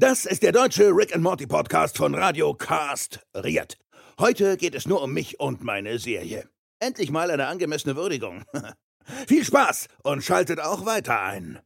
Das ist der deutsche Rick and Morty Podcast von Radio Cast Riet. Heute geht es nur um mich und meine Serie. Endlich mal eine angemessene Würdigung. Viel Spaß und schaltet auch weiter ein.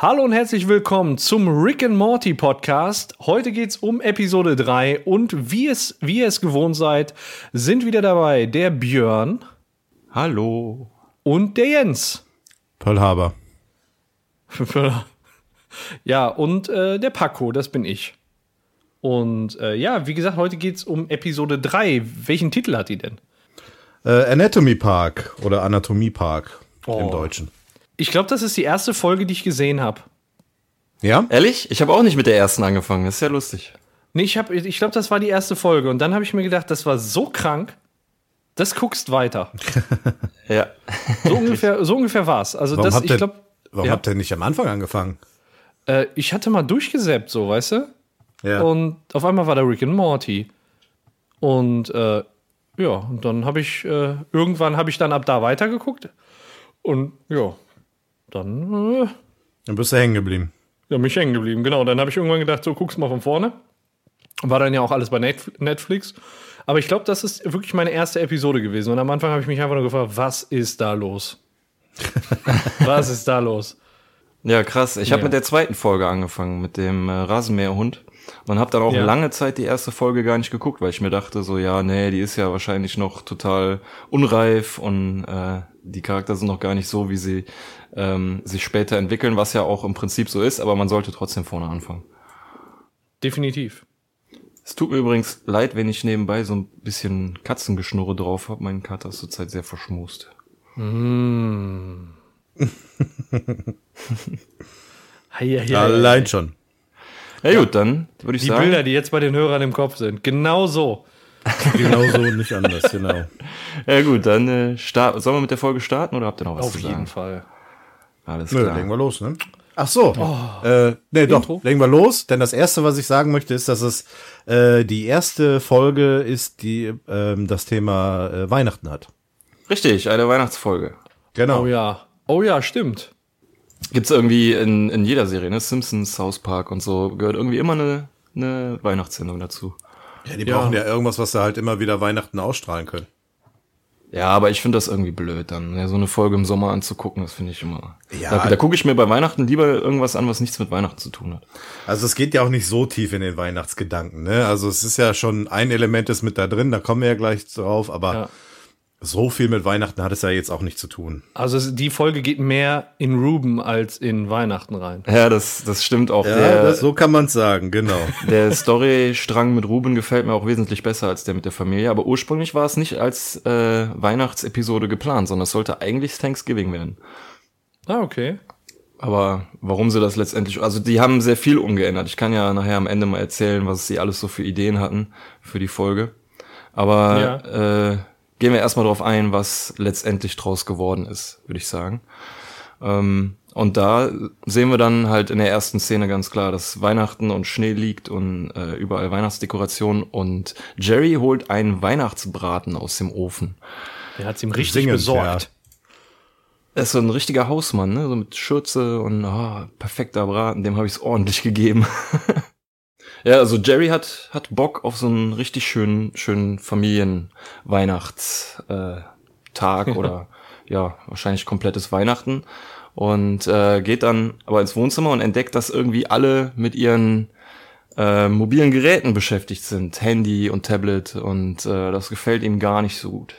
Hallo und herzlich willkommen zum Rick and Morty Podcast. Heute geht's um Episode 3 und wie es, wie ihr es gewohnt seid, sind wieder dabei der Björn. Hallo. Und der Jens. Pearl Harbor. ja, und äh, der Paco, das bin ich. Und äh, ja, wie gesagt, heute geht's um Episode 3. Welchen Titel hat die denn? Äh, Anatomy Park oder Anatomie Park Oh. im Deutschen. Ich glaube, das ist die erste Folge, die ich gesehen habe. Ja? Ehrlich? Ich habe auch nicht mit der ersten angefangen. Das ist ja lustig. Nee, ich, hab- ich glaube, das war die erste Folge. Und dann habe ich mir gedacht, das war so krank, das guckst weiter. Ja. So ungefähr, so ungefähr war's. Also Warum das, habt ich ihr, glaube, warum ja. habt ihr nicht am Anfang angefangen? äh, ich hatte mal durchgesäppt, so, weißt du? Ja. Und auf einmal war da Rick and Morty. Und äh, ja, und dann habe ich, äh, irgendwann habe ich dann ab da weitergeguckt. Und ja, dann äh, Dann bist du hängen geblieben. ja, bin ich hängen geblieben. Genau, dann habe ich irgendwann gedacht, so guck's mal von vorne. War dann ja auch alles bei Netf- Netflix. Aber ich glaube, das ist wirklich meine erste Episode gewesen. Und am Anfang habe ich mich einfach nur gefragt, was ist da los? was ist da los? Ja, krass. Ich habe Ja. mit der zweiten Folge angefangen, mit dem äh, Rasenmäherhund. Und habe dann auch Ja. lange Zeit die erste Folge gar nicht geguckt, weil ich mir dachte so, ja, nee, die ist ja wahrscheinlich noch total unreif und äh, die Charakter sind noch gar nicht so, wie sie ähm, sich später entwickeln, was ja auch im Prinzip so ist, aber man sollte trotzdem vorne anfangen. Definitiv. Es tut mir übrigens leid, wenn ich nebenbei so ein bisschen Katzengeschnurre drauf habe. Mein Kater ist zurzeit sehr verschmust. Hei, hei, hei, hei. Allein schon. Ja, gut, dann würde ich Die sagen. Bilder, die jetzt bei den Hörern im Kopf sind. Genau so. Genau so, nicht anders, genau. Ja gut, dann äh, start, sollen wir mit der Folge starten oder habt ihr noch was Auf zu jeden sagen? Fall. Alles Nö, klar. legen wir los, ne? Ach so. Äh, nee, doch, legen wir los. Denn das erste, was ich sagen möchte, ist, dass es äh, die erste Folge ist, die ähm, das Thema äh, Weihnachten hat. Richtig, eine Weihnachtsfolge. Genau. Oh ja. Oh ja, stimmt. Gibt's irgendwie in, in jeder Serie, ne? Simpsons, South Park und so, gehört irgendwie immer eine, eine Weihnachtssendung dazu. Ja, die Ja. brauchen ja irgendwas, was sie halt immer wieder Weihnachten ausstrahlen können. Ja, aber ich finde das irgendwie blöd, dann ja, so eine Folge im Sommer anzugucken, das finde ich immer. Ja. Da, da gucke ich mir bei Weihnachten lieber irgendwas an, was nichts mit Weihnachten zu tun hat. Also es geht ja auch nicht so tief in den Weihnachtsgedanken, ne? Also es ist ja schon ein Element ist mit da drin, da kommen wir ja gleich drauf, aber Ja. So viel mit Weihnachten hat es ja jetzt auch nicht zu tun. Also es- die Folge geht mehr in Ruben als in Weihnachten rein. Ja, das, das stimmt auch. Ja, der, das, so kann man sagen, genau. Der Storystrang mit Ruben gefällt mir auch wesentlich besser als der mit der Familie. Aber ursprünglich war es nicht als äh, Weihnachtsepisode geplant, sondern es sollte eigentlich Thanksgiving werden. Ah, okay. Aber warum sie das letztendlich, also die haben sehr viel umgeändert. Ich kann ja nachher am Ende mal erzählen, was sie alles so für Ideen hatten für die Folge. Aber äh, gehen wir erstmal drauf ein, was letztendlich draus geworden ist, würde ich sagen. Ähm, und da sehen wir dann halt in der ersten Szene ganz klar, dass Weihnachten und Schnee liegt und äh, überall Weihnachtsdekoration und Jerry holt einen Weihnachtsbraten aus dem Ofen. Der hat's ihm richtig Singend, besorgt. Er ist so ein richtiger Hausmann, ne? So mit Schürze und oh, perfekter Braten, dem habe ich es ordentlich gegeben. ja, also Jerry hat, hat Bock auf so einen richtig schönen, schönen Familienweihnachtstag äh, oder ja, wahrscheinlich komplettes Weihnachten. Und äh, geht dann aber ins Wohnzimmer und entdeckt, dass irgendwie alle mit ihren äh, mobilen Geräten beschäftigt sind. Handy und Tablet und äh, das gefällt ihm gar nicht so gut.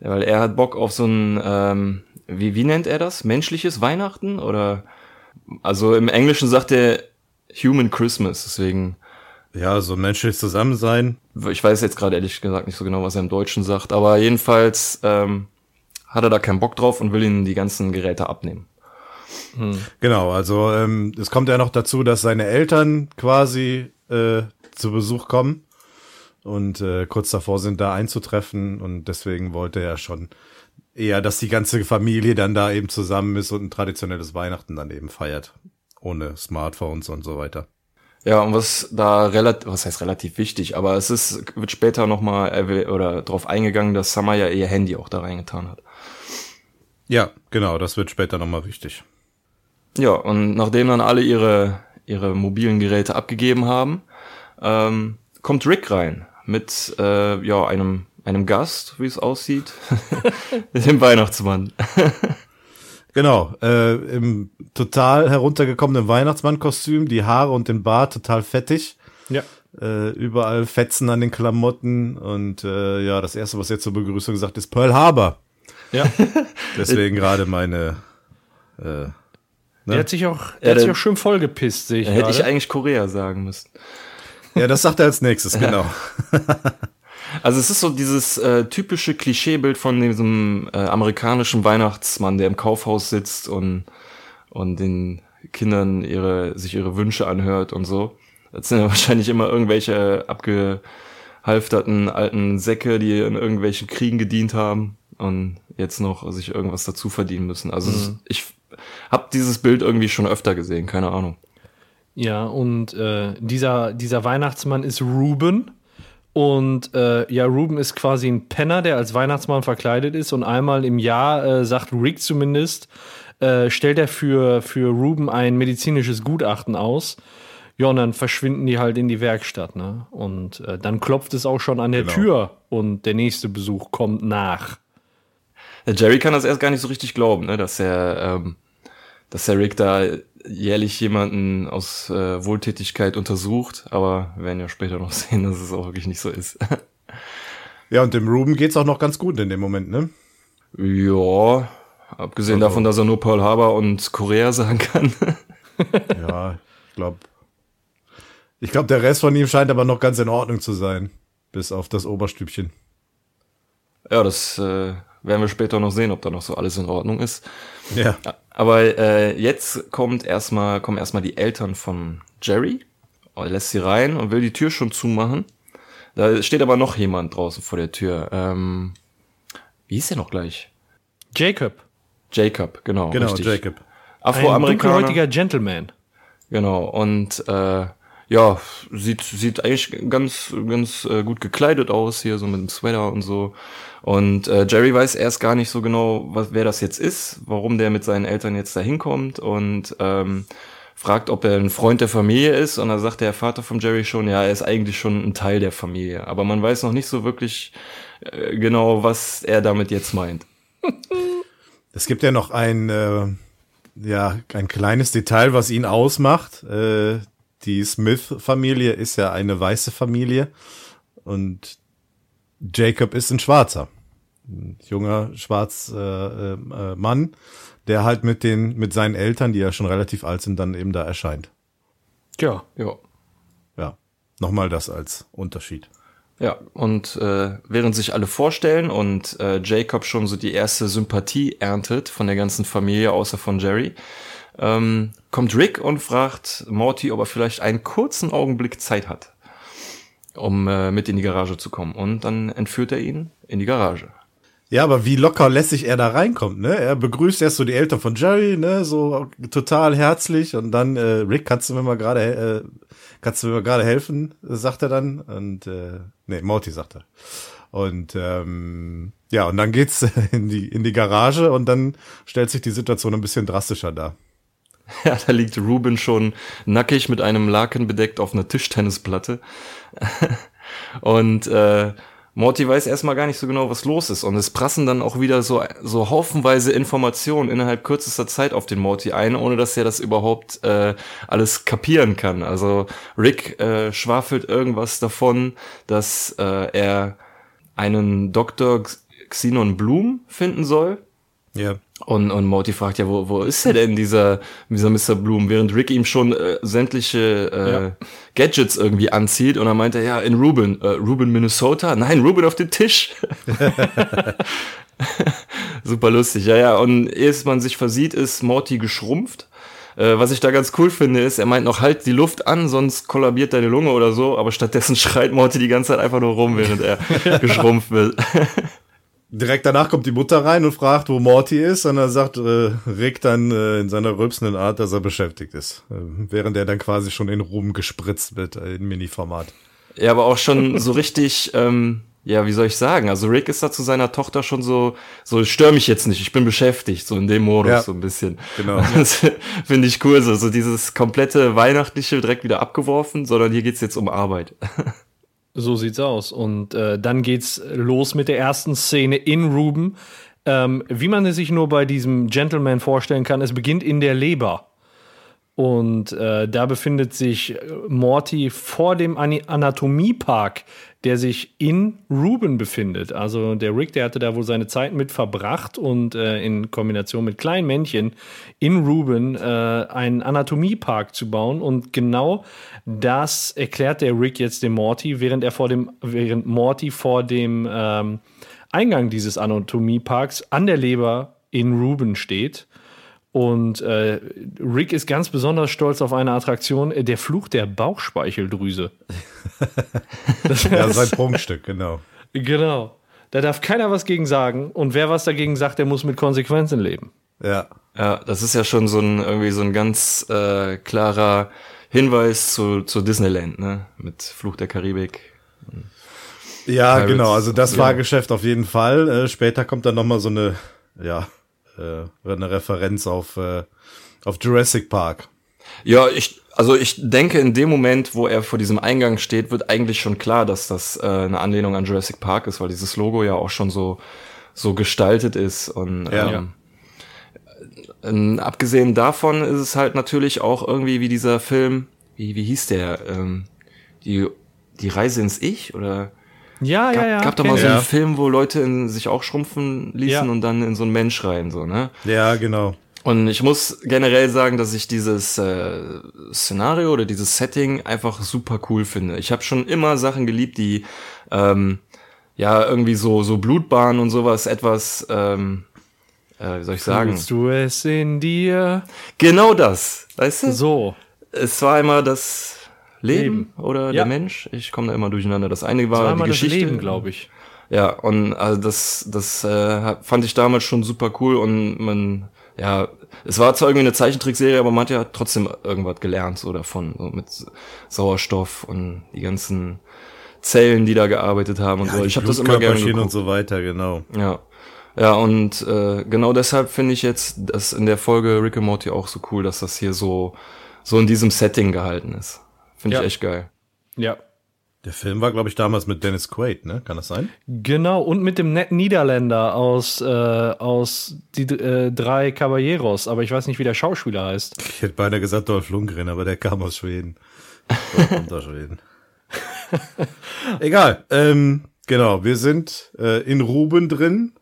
Ja, weil er hat Bock auf so ein, ähm, wie, wie nennt er das? Menschliches Weihnachten? Oder also im Englischen sagt er Human Christmas, deswegen, Ja, so ein menschliches Zusammensein. ich weiß jetzt gerade ehrlich gesagt nicht so genau, was er im Deutschen sagt, aber jedenfalls ähm, hat er da keinen Bock drauf und will ihnen die ganzen Geräte abnehmen. Genau, also ähm, es kommt ja noch dazu, dass seine Eltern quasi äh, zu Besuch kommen. und äh, kurz davor sind, da einzutreffen. Und deswegen wollte er schon eher, dass die ganze Familie dann da eben zusammen ist und ein traditionelles Weihnachten dann eben feiert. Ohne Smartphones und so weiter. Ja, und was da relativ, was heißt relativ wichtig, aber es ist, wird später nochmal oder drauf eingegangen, dass Summer ja ihr Handy auch da reingetan hat. Ja, genau, das wird später nochmal wichtig. Ja, und nachdem dann alle ihre, ihre mobilen Geräte abgegeben haben, ähm, kommt Rick rein mit äh, ja, einem, einem Gast, wie es aussieht, dem Weihnachtsmann. Genau, äh, im total heruntergekommenen Weihnachtsmannkostüm, die Haare und den Bart total fettig. Ja. Äh, überall Fetzen an den Klamotten und äh, ja, das erste, was jetzt zur Begrüßung gesagt ist, Pearl Harbor. Ja. Deswegen gerade meine. Äh, ne? Der hat sich auch, der ja, hat sich auch schön vollgepisst, sehe ich. Hätte ich eigentlich Korea sagen müssen. Ja, das sagt er als nächstes, genau. Also es ist so dieses äh, typische Klischeebild von diesem äh, amerikanischen Weihnachtsmann, der im Kaufhaus sitzt und, und den Kindern ihre, sich ihre Wünsche anhört und so. Das sind ja wahrscheinlich immer irgendwelche abgehalfterten alten Säcke, die in irgendwelchen Kriegen gedient haben und jetzt noch sich irgendwas dazu verdienen müssen. Also mhm. ich habe dieses Bild irgendwie schon öfter gesehen, keine Ahnung. Ja, und äh, dieser, dieser Weihnachtsmann ist Ruben. Und äh, ja, Ruben ist quasi ein Penner, der als Weihnachtsmann verkleidet ist. Und einmal im Jahr, äh, sagt Rick zumindest, äh, stellt er für, für Ruben ein medizinisches Gutachten aus. Ja, und dann verschwinden die halt in die Werkstatt, ne? Und äh, dann klopft es auch schon an der genau. Tür und der nächste Besuch kommt nach. Jerry kann das erst gar nicht so richtig glauben, ne? Dass er, ähm, dass der Rick da jährlich jemanden aus äh, Wohltätigkeit untersucht, aber wir werden ja später noch sehen, dass es auch wirklich nicht so ist. ja, und dem Ruben geht's auch noch ganz gut in dem Moment, ne? Ja, abgesehen also. davon, dass er nur Pearl Harbor und Korea sagen kann. ja, ich glaube, ich glaube, der Rest von ihm scheint aber noch ganz in Ordnung zu sein, bis auf das Oberstübchen. Ja, das äh, werden wir später noch sehen, ob da noch so alles in Ordnung ist. Ja. Aber äh, jetzt kommt erstmal kommen erstmal die Eltern von Jerry. Er lässt sie rein und will die Tür schon zumachen. Da steht aber noch jemand draußen vor der Tür. Ähm, wie hieß der noch gleich? Jacob. Jacob, genau. Genau, richtig. Jacob. Afroamerikaner. Ein dunkelhäutiger Gentleman. Genau. Und äh, ja, sieht sieht eigentlich ganz ganz äh, gut gekleidet aus hier so mit dem Sweater und so. Und äh, Jerry weiß erst gar nicht so genau, was, wer das jetzt ist, warum der mit seinen Eltern jetzt da hinkommt und ähm, fragt, ob er ein Freund der Familie ist. Und da sagt der Vater von Jerry schon, ja, er ist eigentlich schon ein Teil der Familie. Aber man weiß noch nicht so wirklich äh, genau, was er damit jetzt meint. Es gibt ja noch ein, äh, ja, ein kleines Detail, was ihn ausmacht. Äh, die Smith-Familie ist ja eine weiße Familie und Jacob ist ein Schwarzer junger schwarz äh, äh, Mann, der halt mit den mit seinen Eltern, die ja schon relativ alt sind, dann eben da erscheint. Ja, ja, ja. Nochmal das als Unterschied. Ja, und äh, während sich alle vorstellen und äh, Jacob schon so die erste Sympathie erntet von der ganzen Familie, außer von Jerry, ähm, kommt Rick und fragt Morty, ob er vielleicht einen kurzen Augenblick Zeit hat, um äh, mit in die Garage zu kommen. Und dann entführt er ihn in die Garage. Ja, aber wie locker lässig er da reinkommt, ne? Er begrüßt erst so die Eltern von Jerry, ne? So total herzlich und dann, äh, Rick, kannst du mir mal gerade, äh, kannst du mir gerade helfen, sagt er dann. Und äh, nee, Morty sagt er. Und ähm, ja, und dann geht's in die, in die Garage und dann stellt sich die Situation ein bisschen drastischer dar. Ja, da liegt Ruben schon nackig mit einem Laken bedeckt auf einer Tischtennisplatte. und äh, Morty weiß erstmal gar nicht so genau, was los ist. Und es prassen dann auch wieder so, so haufenweise Informationen innerhalb kürzester Zeit auf den Morty ein, ohne dass er das überhaupt äh, alles kapieren kann. Also Rick äh, schwafelt irgendwas davon, dass äh, er einen Dr. Xenon Bloom finden soll. Ja. Und, und Morty fragt ja, wo, wo ist er denn, dieser, dieser Mr. Bloom, während Rick ihm schon äh, sämtliche äh, ja. Gadgets irgendwie anzieht und dann meint er, ja, in Ruben, äh, Ruben, Minnesota? Nein, Ruben auf den Tisch. Super lustig, ja, ja. Und ehe man sich versieht, ist Morty geschrumpft. Äh, was ich da ganz cool finde, ist, er meint noch, halt die Luft an, sonst kollabiert deine Lunge oder so, aber stattdessen schreit Morty die ganze Zeit einfach nur rum, während er geschrumpft wird. Direkt danach kommt die Mutter rein und fragt, wo Morty ist, und er sagt äh, Rick dann äh, in seiner rülpsenden Art, dass er beschäftigt ist. Äh, während er dann quasi schon in Ruhm gespritzt wird, äh, in Mini-Format. Ja, aber auch schon so richtig, ähm, ja, wie soll ich sagen? Also Rick ist da zu seiner Tochter schon so, so stör mich jetzt nicht, ich bin beschäftigt, so in dem Modus Ja. so ein bisschen. Genau. Das finde ich cool, so, so dieses komplette Weihnachtliche direkt wieder abgeworfen, sondern hier geht's jetzt um Arbeit. So sieht's aus. Und äh, dann geht's los mit der ersten Szene in Ruben. Ähm, wie man es sich nur bei diesem Gentleman vorstellen kann, es beginnt in der Leber. Und äh, da befindet sich Morty vor dem Anatomiepark, der sich in Ruben befindet. Also der Rick, der hatte da wohl seine Zeit mit verbracht und äh, in Kombination mit kleinen Männchen in Ruben äh, einen Anatomiepark zu bauen. Und genau das erklärt der Rick jetzt dem Morty, während er vor dem, während Morty vor dem ähm, Eingang dieses Anatomieparks an der Leber in Ruben steht. Und äh, Rick ist ganz besonders stolz auf eine Attraktion, äh, der Fluch der Bauchspeicheldrüse. Ja, sein Prunkstück, genau. Genau. Da darf keiner was gegen sagen. Und wer was dagegen sagt, der muss mit Konsequenzen leben. Ja. Ja, das ist ja schon so ein irgendwie so ein ganz äh, klarer Hinweis zu, zu Disneyland, ne? Mit Fluch der Karibik. Ja, Pirates, genau. Also das ja. Fahrgeschäft auf jeden Fall. Äh, später kommt dann noch mal so eine, ja, äh, eine Referenz auf äh, auf Jurassic Park. Ja, ich, also ich denke, in dem Moment, wo er vor diesem Eingang steht, wird eigentlich schon klar, dass das äh, eine Anlehnung an Jurassic Park ist, weil dieses Logo ja auch schon so so gestaltet ist und Ja. ähm, ähm, abgesehen davon ist es halt natürlich auch irgendwie wie dieser Film, wie wie hieß der, ähm, die die Reise ins Ich oder Ja, gab, ja, ja. gab da mal so einen Ja. Film, wo Leute in, sich auch schrumpfen ließen Ja. und dann in so einen Mensch rein, so, ne? Ja, genau. Und ich muss generell sagen, dass ich dieses äh, Szenario oder dieses Setting einfach super cool finde. Ich habe schon immer Sachen geliebt, die ähm, ja irgendwie so so Blutbahn und sowas etwas, ähm, äh, wie soll ich sagen? Fühlst du es in dir? Genau das, weißt du? So. Es war immer das Leben, Leben. oder Ja. der Mensch. Ich komme da immer durcheinander. Das eine war, War die das Geschichte, Leben, glaube ich. Ja, und also das, das äh, fand ich damals schon super cool und man, ja, es war zwar irgendwie eine Zeichentrickserie, aber man hat ja trotzdem irgendwas gelernt so davon, so mit Sauerstoff und die ganzen Zellen, die da gearbeitet haben und so. Die Ich habe das immer gerne geguckt. und so weiter, genau. Ja. Ja, und äh, genau deshalb finde ich jetzt das in der Folge Rick and Morty auch so cool, dass das hier so, so in diesem Setting gehalten ist. Finde Ja. ich echt geil. Ja. Der Film war, glaube ich, damals mit Dennis Quaid, ne? Kann das sein? Genau, und mit dem netten Niederländer aus, äh, aus die äh, drei Caballeros, aber ich weiß nicht, wie der Schauspieler heißt. Ich hätte beinahe gesagt Dolph Lundgren, aber der kam aus Schweden. Der kommt aus Schweden. Egal. Ähm, genau, wir sind äh, in Ruben drin.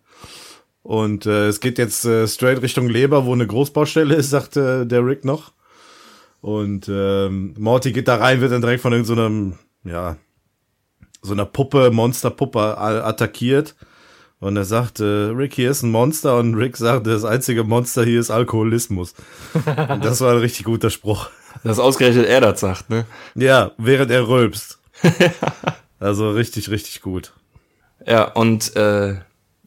Und äh, es geht jetzt äh, straight Richtung Leber, wo eine Großbaustelle ist, sagt äh, der Rick noch. Und ähm, Morty geht da rein, wird dann direkt von irgendeinem, ja, so einer Puppe, Monsterpuppe attackiert. Und er sagt, äh, Rick, hier ist ein Monster. Und Rick sagt, das einzige Monster hier ist Alkoholismus. Und das war ein richtig guter Spruch. Dass ausgerechnet er das sagt, ne? Ja, während er rülpst. also richtig, richtig gut. Ja, und äh,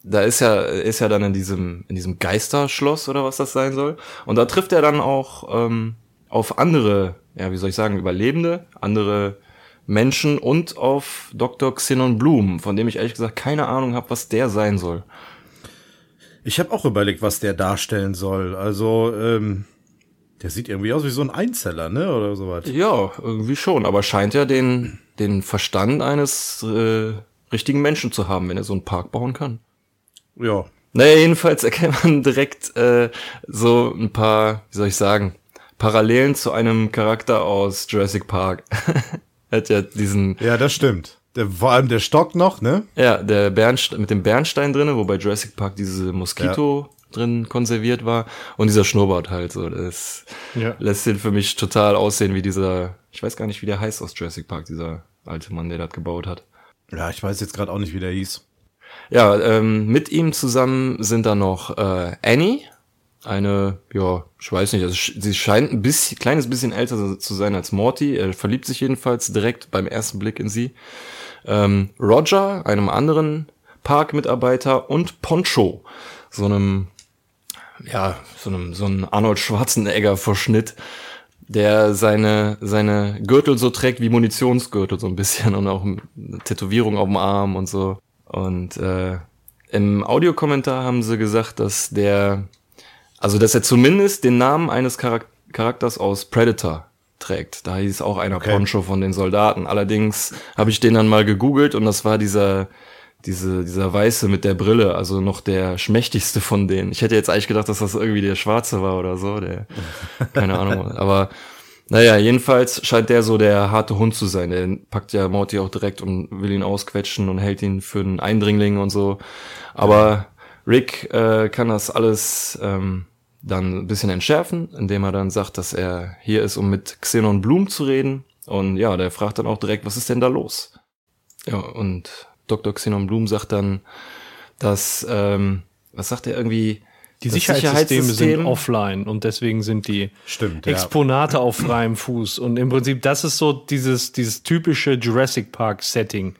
da ist ja, ist ja dann in diesem, in diesem Geisterschloss oder was das sein soll. Und da trifft er dann auch ähm, auf andere, ja, wie soll ich sagen, Überlebende, andere Menschen und auf Dr. Xenon Bloom, von dem ich ehrlich gesagt keine Ahnung habe, was der sein soll. Ich habe auch überlegt, was der darstellen soll. Also, ähm, der sieht irgendwie aus wie so ein Einzeller, ne? Oder sowas. Ja, irgendwie schon, aber scheint ja den, den Verstand eines äh, richtigen Menschen zu haben, wenn er so einen Park bauen kann. Ja. Naja, jedenfalls erkennt man direkt äh, so ein paar, wie soll ich sagen, Parallelen zu einem Charakter aus Jurassic Park. hat ja diesen, Ja, das stimmt. Der, vor allem der Stock noch, ne? ja, der Bernstein, mit dem Bernstein drinne, wo bei Jurassic Park diese Moskito drin konserviert war und dieser Schnurrbart halt so. Das Ja. lässt ihn für mich total aussehen wie dieser, ich weiß gar nicht, wie der heißt aus Jurassic Park, dieser alte Mann, der das gebaut hat. Ja, ich weiß jetzt gerade auch nicht, wie der hieß. Ja, ähm, mit ihm zusammen sind da noch äh, Annie eine, ja, ich weiß nicht, also sie scheint ein bisschen, kleines bisschen älter zu sein als Morty. Er verliebt sich jedenfalls direkt beim ersten Blick in sie. Ähm, Roger, einem anderen Parkmitarbeiter und Poncho, so einem, ja, so einem, so einem Arnold Schwarzenegger-Verschnitt, der seine, seine Gürtel so trägt wie Munitionsgürtel so ein bisschen und auch eine Tätowierung auf dem Arm und so. Und äh, im Audiokommentar haben sie gesagt, dass der, also dass er zumindest den Namen eines Charak Charakters aus Predator trägt. Da hieß auch einer okay. Poncho von den Soldaten. Allerdings habe ich den dann mal gegoogelt und das war dieser diese, dieser Weiße mit der Brille, also noch der schmächtigste von denen. Ich hätte jetzt eigentlich gedacht, dass das irgendwie der Schwarze war oder so, der, keine Ahnung. Aber naja, jedenfalls scheint der so der harte Hund zu sein. Der packt ja Morty auch direkt und will ihn ausquetschen und hält ihn für einen Eindringling und so. Aber Rick äh, kann das alles ähm, dann ein bisschen entschärfen, indem er dann sagt, dass er hier ist, um mit Xenon Bloom zu reden. Und ja, der fragt dann auch direkt, was ist denn da los? Ja, und Dr. Xenon Bloom sagt dann, dass, ähm, was sagt er irgendwie, die Sicherheitssysteme Sicherheitssystem. sind offline und deswegen sind die Stimmt, Exponate ja. auf freiem Fuß. Und im Prinzip, das ist so dieses, dieses typische Jurassic Park Setting.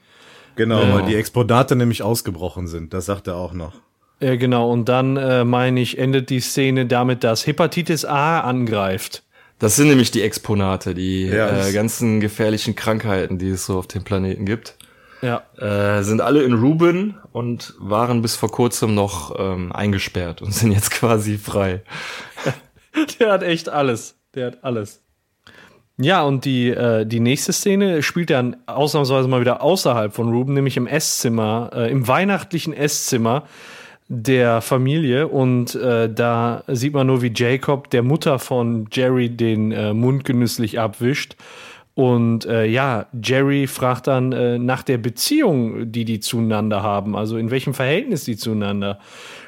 Genau, ja. weil die Exponate nämlich ausgebrochen sind. Das sagt er auch noch. Ja, genau. Und dann, äh, meine ich, endet die Szene damit, dass Hepatitis A angreift. Das sind nämlich die Exponate, die ja, äh, ganzen gefährlichen Krankheiten, die es so auf dem Planeten gibt. Ja. Äh, sind alle in Ruben und waren bis vor kurzem noch ähm, eingesperrt und sind jetzt quasi frei. Der hat echt alles. Der hat alles. Ja, und die, äh, die nächste Szene spielt dann ausnahmsweise mal wieder außerhalb von Ruben, nämlich im Esszimmer, äh, im weihnachtlichen Esszimmer der Familie. Und äh, da sieht man nur, wie Jacob der Mutter von Jerry den äh, Mund genüsslich abwischt und äh, ja, Jerry fragt dann äh, nach der Beziehung, die die zueinander haben, also in welchem Verhältnis die zueinander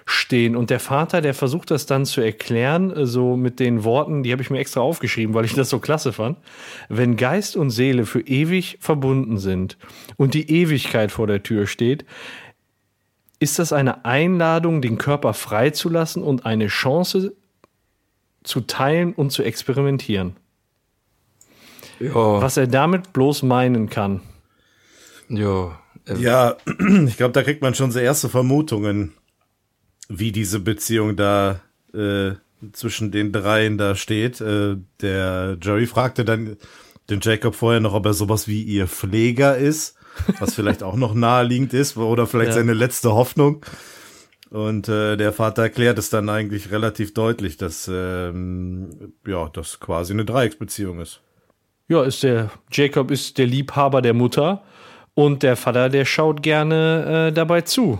stehen. Und der Vater, der versucht das dann zu erklären, äh, so mit den Worten, die habe ich mir extra aufgeschrieben, weil ich das so klasse fand. Wenn Geist und Seele für ewig verbunden sind und die Ewigkeit vor der Tür steht, ist das eine Einladung, den Körper freizulassen und eine Chance zu teilen und zu experimentieren. Ja. Was er damit bloß meinen kann. Ja. Äh, ja, ich glaube, da kriegt man schon so erste Vermutungen, wie diese Beziehung da äh, zwischen den dreien da steht. Äh, der Jerry fragte dann den Jacob vorher noch, ob er sowas wie ihr Pfleger ist, was vielleicht auch noch naheliegend ist oder vielleicht ja. seine letzte Hoffnung. Und äh, der Vater erklärt es dann eigentlich relativ deutlich, dass ähm, ja das quasi eine Dreiecksbeziehung ist ja, ist der Jacob ist der Liebhaber der Mutter und der Vater, der schaut gerne äh, dabei zu.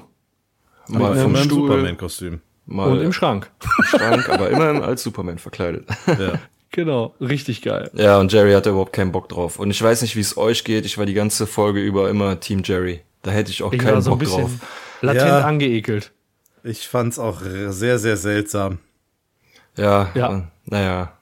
Mal vom Superman-Kostüm. Und im Schrank. Im Schrank, aber immer als Superman verkleidet. Ja. Genau, richtig geil. Ja, und Jerry hatte überhaupt keinen Bock drauf. Und ich weiß nicht, wie es euch geht. Ich war die ganze Folge über immer Team Jerry. Da hätte ich auch ich keinen so Bock drauf. Latent ja, angeekelt. Ich fand's auch sehr, sehr seltsam. Ja, ja. naja.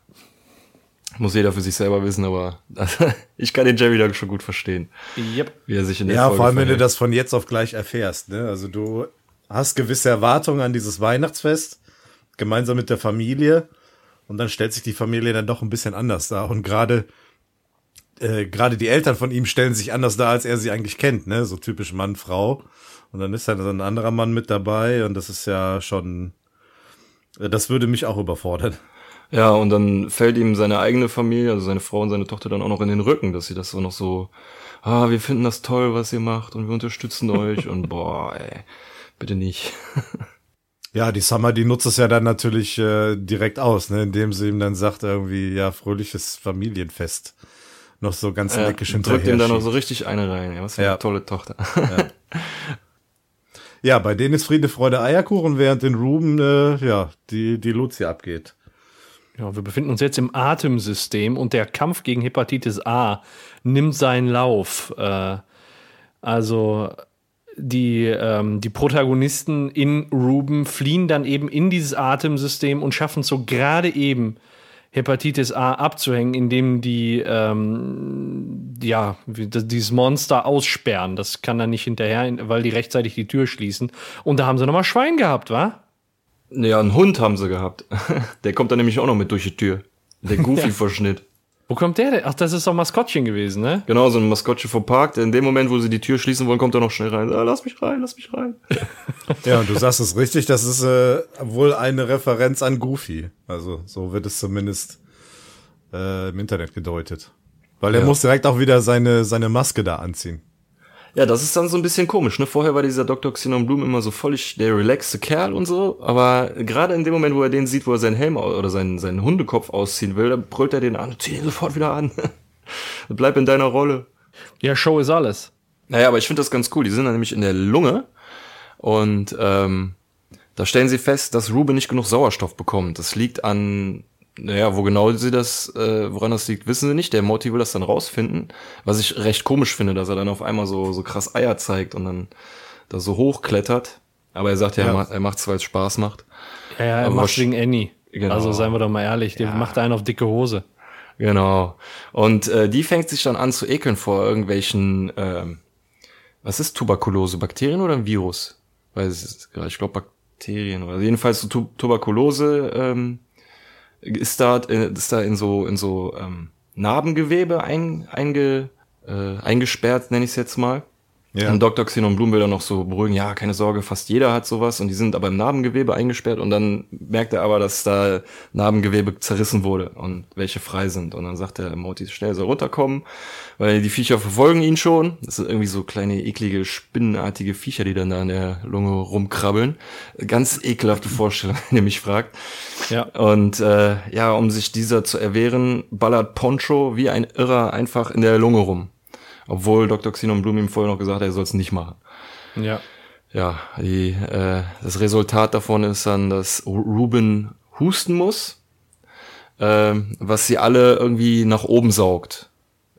Muss jeder für sich selber wissen, aber ich kann den Jerry dann schon gut verstehen. Yep. Wie er sich in der Ja, Folge vor allem, verhält. wenn du das von jetzt auf gleich erfährst. Ne? Also du hast gewisse Erwartungen an dieses Weihnachtsfest, gemeinsam mit der Familie. Und dann stellt sich die Familie dann doch ein bisschen anders dar. Und gerade äh, gerade die Eltern von ihm stellen sich anders dar, als er sie eigentlich kennt. Ne? So typisch Mann, Frau. Und dann ist dann so ein anderer Mann mit dabei. Und das ist ja schon, äh, das würde mich auch überfordern. Ja, und dann fällt ihm seine eigene Familie, also seine Frau und seine Tochter dann auch noch in den Rücken, dass sie das so noch so, ah, wir finden das toll, was ihr macht und wir unterstützen euch und boah, ey, bitte nicht. Ja, die Summer, die nutzt es ja dann natürlich äh, direkt aus, ne, indem sie ihm dann sagt irgendwie, ja, fröhliches Familienfest. Noch so ganz ja, neckisch hinterher. Drückt ihm dann noch so richtig eine rein, ja, was für ja. eine tolle Tochter. Ja. ja, bei denen ist Friede, Freude, Eierkuchen, während in Ruben, äh, ja, die, die Lucia abgeht. Ja, wir befinden uns jetzt im Atemsystem und der Kampf gegen Hepatitis A nimmt seinen Lauf. Äh, also die, ähm, die Protagonisten in Ruben fliehen dann eben in dieses Atemsystem und schaffen es so gerade eben, Hepatitis A abzuhängen, indem die ähm, ja dieses Monster aussperren. Das kann dann nicht hinterher, weil die rechtzeitig die Tür schließen. Und da haben sie nochmal Schwein gehabt, wa? Ja, einen Hund haben sie gehabt. Der kommt dann nämlich auch noch mit durch die Tür. Der Goofy-Verschnitt. Wo kommt der denn? Ach, das ist doch Maskottchen gewesen, ne? Genau, so ein Maskottchen vom Park. In dem Moment, wo sie die Tür schließen wollen, kommt er noch schnell rein. Ah, lass mich rein, lass mich rein. ja, und du sagst es richtig, das ist äh, wohl eine Referenz an Goofy. Also so wird es zumindest äh, im Internet gedeutet. Weil er ja. muss direkt auch wieder seine, seine Maske da anziehen. Ja, das ist dann so ein bisschen komisch, ne? Vorher war dieser Dr. Xenon Bloom immer so völlig der relaxte Kerl und so, aber gerade in dem Moment, wo er den sieht, wo er seinen Helm oder seinen, seinen Hundekopf ausziehen will, dann brüllt er den an, zieh ihn sofort wieder an. Bleib in deiner Rolle. Ja, Show ist alles. Naja, aber ich finde das ganz cool. Die sind dann nämlich in der Lunge und ähm, da stellen sie fest, dass Ruben nicht genug Sauerstoff bekommt. Das liegt an naja, wo genau sie das, äh, woran das liegt, wissen sie nicht. Der Morty will das dann rausfinden. Was ich recht komisch finde, dass er dann auf einmal so, so krass Eier zeigt und dann da so hochklettert. Aber er sagt ja, ja. er, macht, er macht's, weil es Spaß macht. Ja, ja er Aber macht wegen Annie. Genau. Also seien wir doch mal ehrlich, der ja. macht einen auf dicke Hose. Genau. Und äh, die fängt sich dann an zu ekeln vor irgendwelchen, ähm, was ist Tuberkulose? Bakterien oder ein Virus? Weiß ich, ich glaube Bakterien oder jedenfalls so tu Tuberkulose ähm, ist da, äh, ist da in so, in so ähm, Narbengewebe ein, einge, äh, eingesperrt, nenne ich es jetzt mal. Ja. Und Dr. Xenon Blum will dann noch so beruhigen, ja, keine Sorge, fast jeder hat sowas und die sind aber im Narbengewebe eingesperrt und dann merkt er aber, dass da Narbengewebe zerrissen wurde und welche frei sind. Und dann sagt er, Moti, schnell soll runterkommen, weil die Viecher verfolgen ihn schon. Das sind irgendwie so kleine, eklige, spinnenartige Viecher, die dann da in der Lunge rumkrabbeln. Ganz ekelhafte Vorstellung, wenn ihr mich fragt. Ja. Und äh, ja, um sich dieser zu erwehren, ballert Poncho wie ein Irrer einfach in der Lunge rum. Obwohl Dr. Xenon Blum ihm vorher noch gesagt hat, er soll es nicht machen. Ja. Ja, die, äh, das Resultat davon ist dann, dass Ruben husten muss, äh, was sie alle irgendwie nach oben saugt.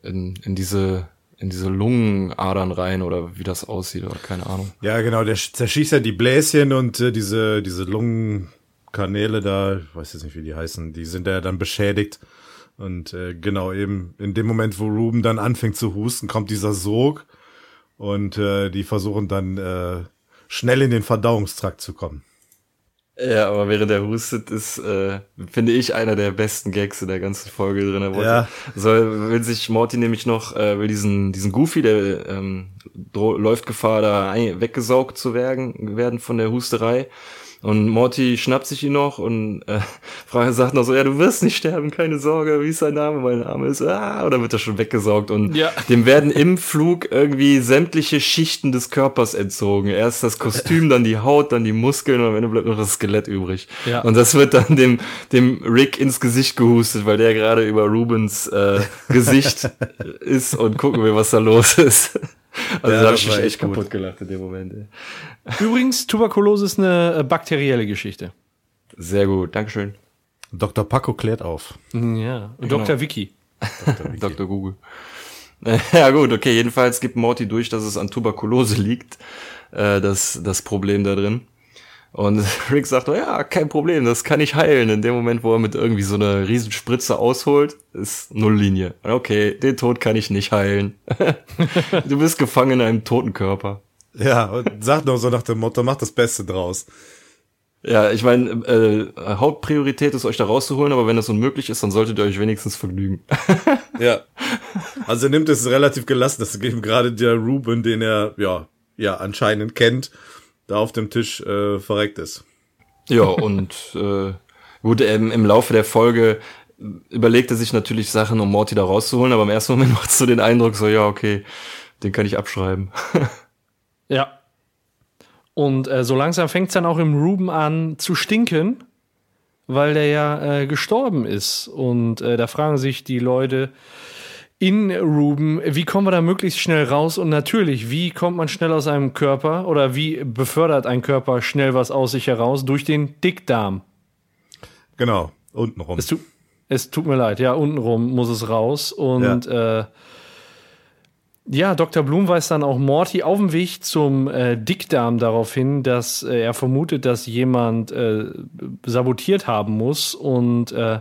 In, in diese in diese Lungenadern rein oder wie das aussieht oder keine Ahnung. Ja, genau, der zerschießt ja die Bläschen und äh, diese, diese Lungenkanäle da, ich weiß jetzt nicht, wie die heißen, die sind ja dann beschädigt. Und äh, genau eben in dem Moment, wo Ruben dann anfängt zu husten, kommt dieser Sog und äh, die versuchen dann äh, schnell in den Verdauungstrakt zu kommen. Ja, aber während er hustet, ist, äh, finde ich, einer der besten Gags in der ganzen Folge drin. Ja. soll, will sich Morty nämlich noch, äh, will diesen, diesen Goofy, der ähm, läuft Gefahr, da weggesaugt zu werden, werden von der Husterei. Und Morty schnappt sich ihn noch und äh, Frage sagt noch so, ja, du wirst nicht sterben, keine Sorge, wie ist dein Name? Mein Name ist, ah, oder wird er schon weggesaugt und ja. dem werden im Flug irgendwie sämtliche Schichten des Körpers entzogen. Erst das Kostüm, dann die Haut, dann die Muskeln und am Ende bleibt noch das Skelett übrig. Ja. Und das wird dann dem, dem Rick ins Gesicht gehustet, weil der gerade über Rubens äh, Gesicht ist und gucken wir, was da los ist. Also ja, da habe ich mich echt gut. kaputt gelacht in dem Moment. Ey. Übrigens, Tuberkulose ist eine äh, bakterielle Geschichte. Sehr gut, Dankeschön. Dr. Paco klärt auf. Ja, und genau. Dr. Wiki. Dr. Wiki. Dr. Google. Ja gut, okay, jedenfalls gibt Morty durch, dass es an Tuberkulose liegt, äh, das, das Problem da drin. Und Rick sagt, ja, kein Problem, das kann ich heilen. In dem Moment, wo er mit irgendwie so einer Riesenspritze ausholt, ist Nulllinie. Okay, den Tod kann ich nicht heilen. du bist gefangen in einem toten Körper. Ja, und sagt noch so nach dem Motto, mach das Beste draus. Ja, ich meine, äh, Hauptpriorität ist euch da rauszuholen, aber wenn das unmöglich ist, dann solltet ihr euch wenigstens vergnügen. ja. Also er nimmt es relativ gelassen, dass eben gerade der Ruben, den er ja ja anscheinend kennt, da auf dem Tisch äh, verreckt ist. Ja, und äh, gut, ähm, im Laufe der Folge überlegt er sich natürlich Sachen, um Morty da rauszuholen, aber im ersten Moment macht es so den Eindruck, so, ja, okay, den kann ich abschreiben. ja. Und äh, so langsam fängt es dann auch im Ruben an zu stinken, weil der ja äh, gestorben ist. Und äh, da fragen sich die Leute, in Ruben, wie kommen wir da möglichst schnell raus? Und natürlich, wie kommt man schnell aus einem Körper oder wie befördert ein Körper schnell was aus sich heraus? Durch den Dickdarm. Genau, untenrum. Es, tu, es tut mir leid, ja, untenrum muss es raus. Und ja. Äh, ja, Dr. Blum weist dann auch Morty auf dem Weg zum äh, Dickdarm darauf hin, dass äh, er vermutet, dass jemand äh, sabotiert haben muss und äh,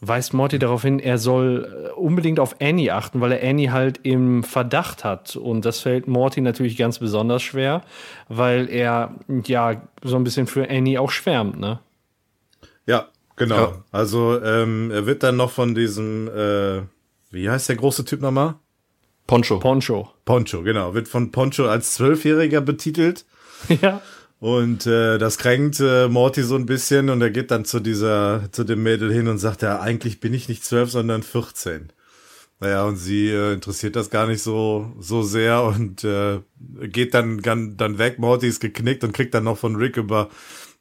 weist Morty darauf hin, er soll äh, unbedingt auf Annie achten, weil er Annie halt im Verdacht hat. Und das fällt Morty natürlich ganz besonders schwer, weil er ja so ein bisschen für Annie auch schwärmt, ne? Ja, genau. Ja. Also ähm, er wird dann noch von diesem, äh, wie heißt der große Typ nochmal? Poncho. Poncho. Poncho, genau. Wird von Poncho als Zwölfjähriger betitelt. Ja. Und äh, das kränkt äh, Morty so ein bisschen und er geht dann zu dieser, zu dem Mädel hin und sagt, ja, eigentlich bin ich nicht zwölf, sondern 14. Naja, und sie äh, interessiert das gar nicht so, so sehr und äh, geht dann, dann, dann weg. Morty ist geknickt und kriegt dann noch von Rick über,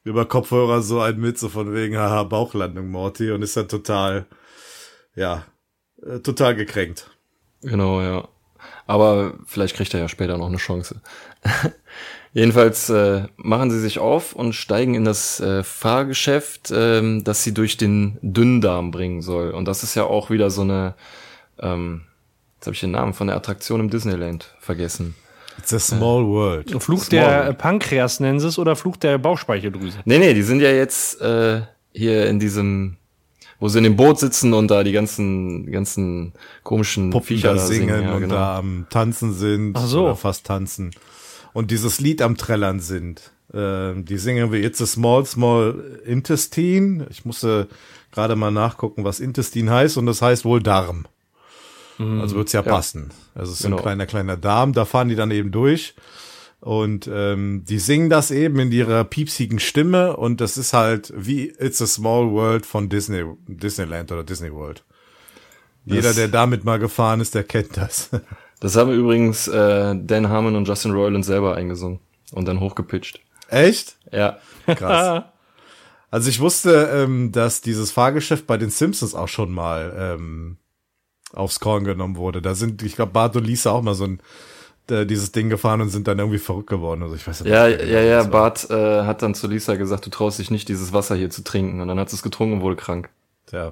über Kopfhörer so ein mit, so von wegen, haha, Bauchlandung, Morty, und ist dann total, ja, äh, total gekränkt. Genau, ja. Aber vielleicht kriegt er ja später noch eine Chance. Jedenfalls äh, machen sie sich auf und steigen in das äh, Fahrgeschäft, äh, das sie durch den Dünndarm bringen soll. Und das ist ja auch wieder so eine, ähm, jetzt habe ich den Namen von der Attraktion im Disneyland vergessen. It's a small world. Fluch small der world. Pankreas nennen sie es oder Fluch der Bauchspeicheldrüse? Nee, nee, die sind ja jetzt äh, hier in diesem, wo sie in dem Boot sitzen und da die ganzen, ganzen komischen Puppen Viecher da singen, singen ja, und genau. da am Tanzen sind Ach so. oder fast tanzen und dieses Lied am Trällern sind. Äh, die singen wir It's a Small, Small Intestine. Ich musste gerade mal nachgucken, was Intestine heißt und das heißt wohl Darm. Mhm. Also wird's ja, ja passen. Also es ist genau. ein kleiner, kleiner Darm, da fahren die dann eben durch. Und ähm, die singen das eben in ihrer piepsigen Stimme und das ist halt wie It's a Small World von Disney, Disneyland oder Disney World. Jeder, der damit mal gefahren ist, der kennt das. Das haben übrigens äh, Dan Harmon und Justin Roiland selber eingesungen und dann hochgepitcht. Echt? Ja. Krass. Also ich wusste, ähm, dass dieses Fahrgeschäft bei den Simpsons auch schon mal ähm, aufs Korn genommen wurde. Da sind, ich glaube, Bart und Lisa auch mal so ein äh, dieses Ding gefahren und sind dann irgendwie verrückt geworden. Also ich weiß nicht, ja, ja, ja. Bart äh, hat dann zu Lisa gesagt, du traust dich nicht, dieses Wasser hier zu trinken. Und dann hat sie es getrunken und wurde krank. Ja.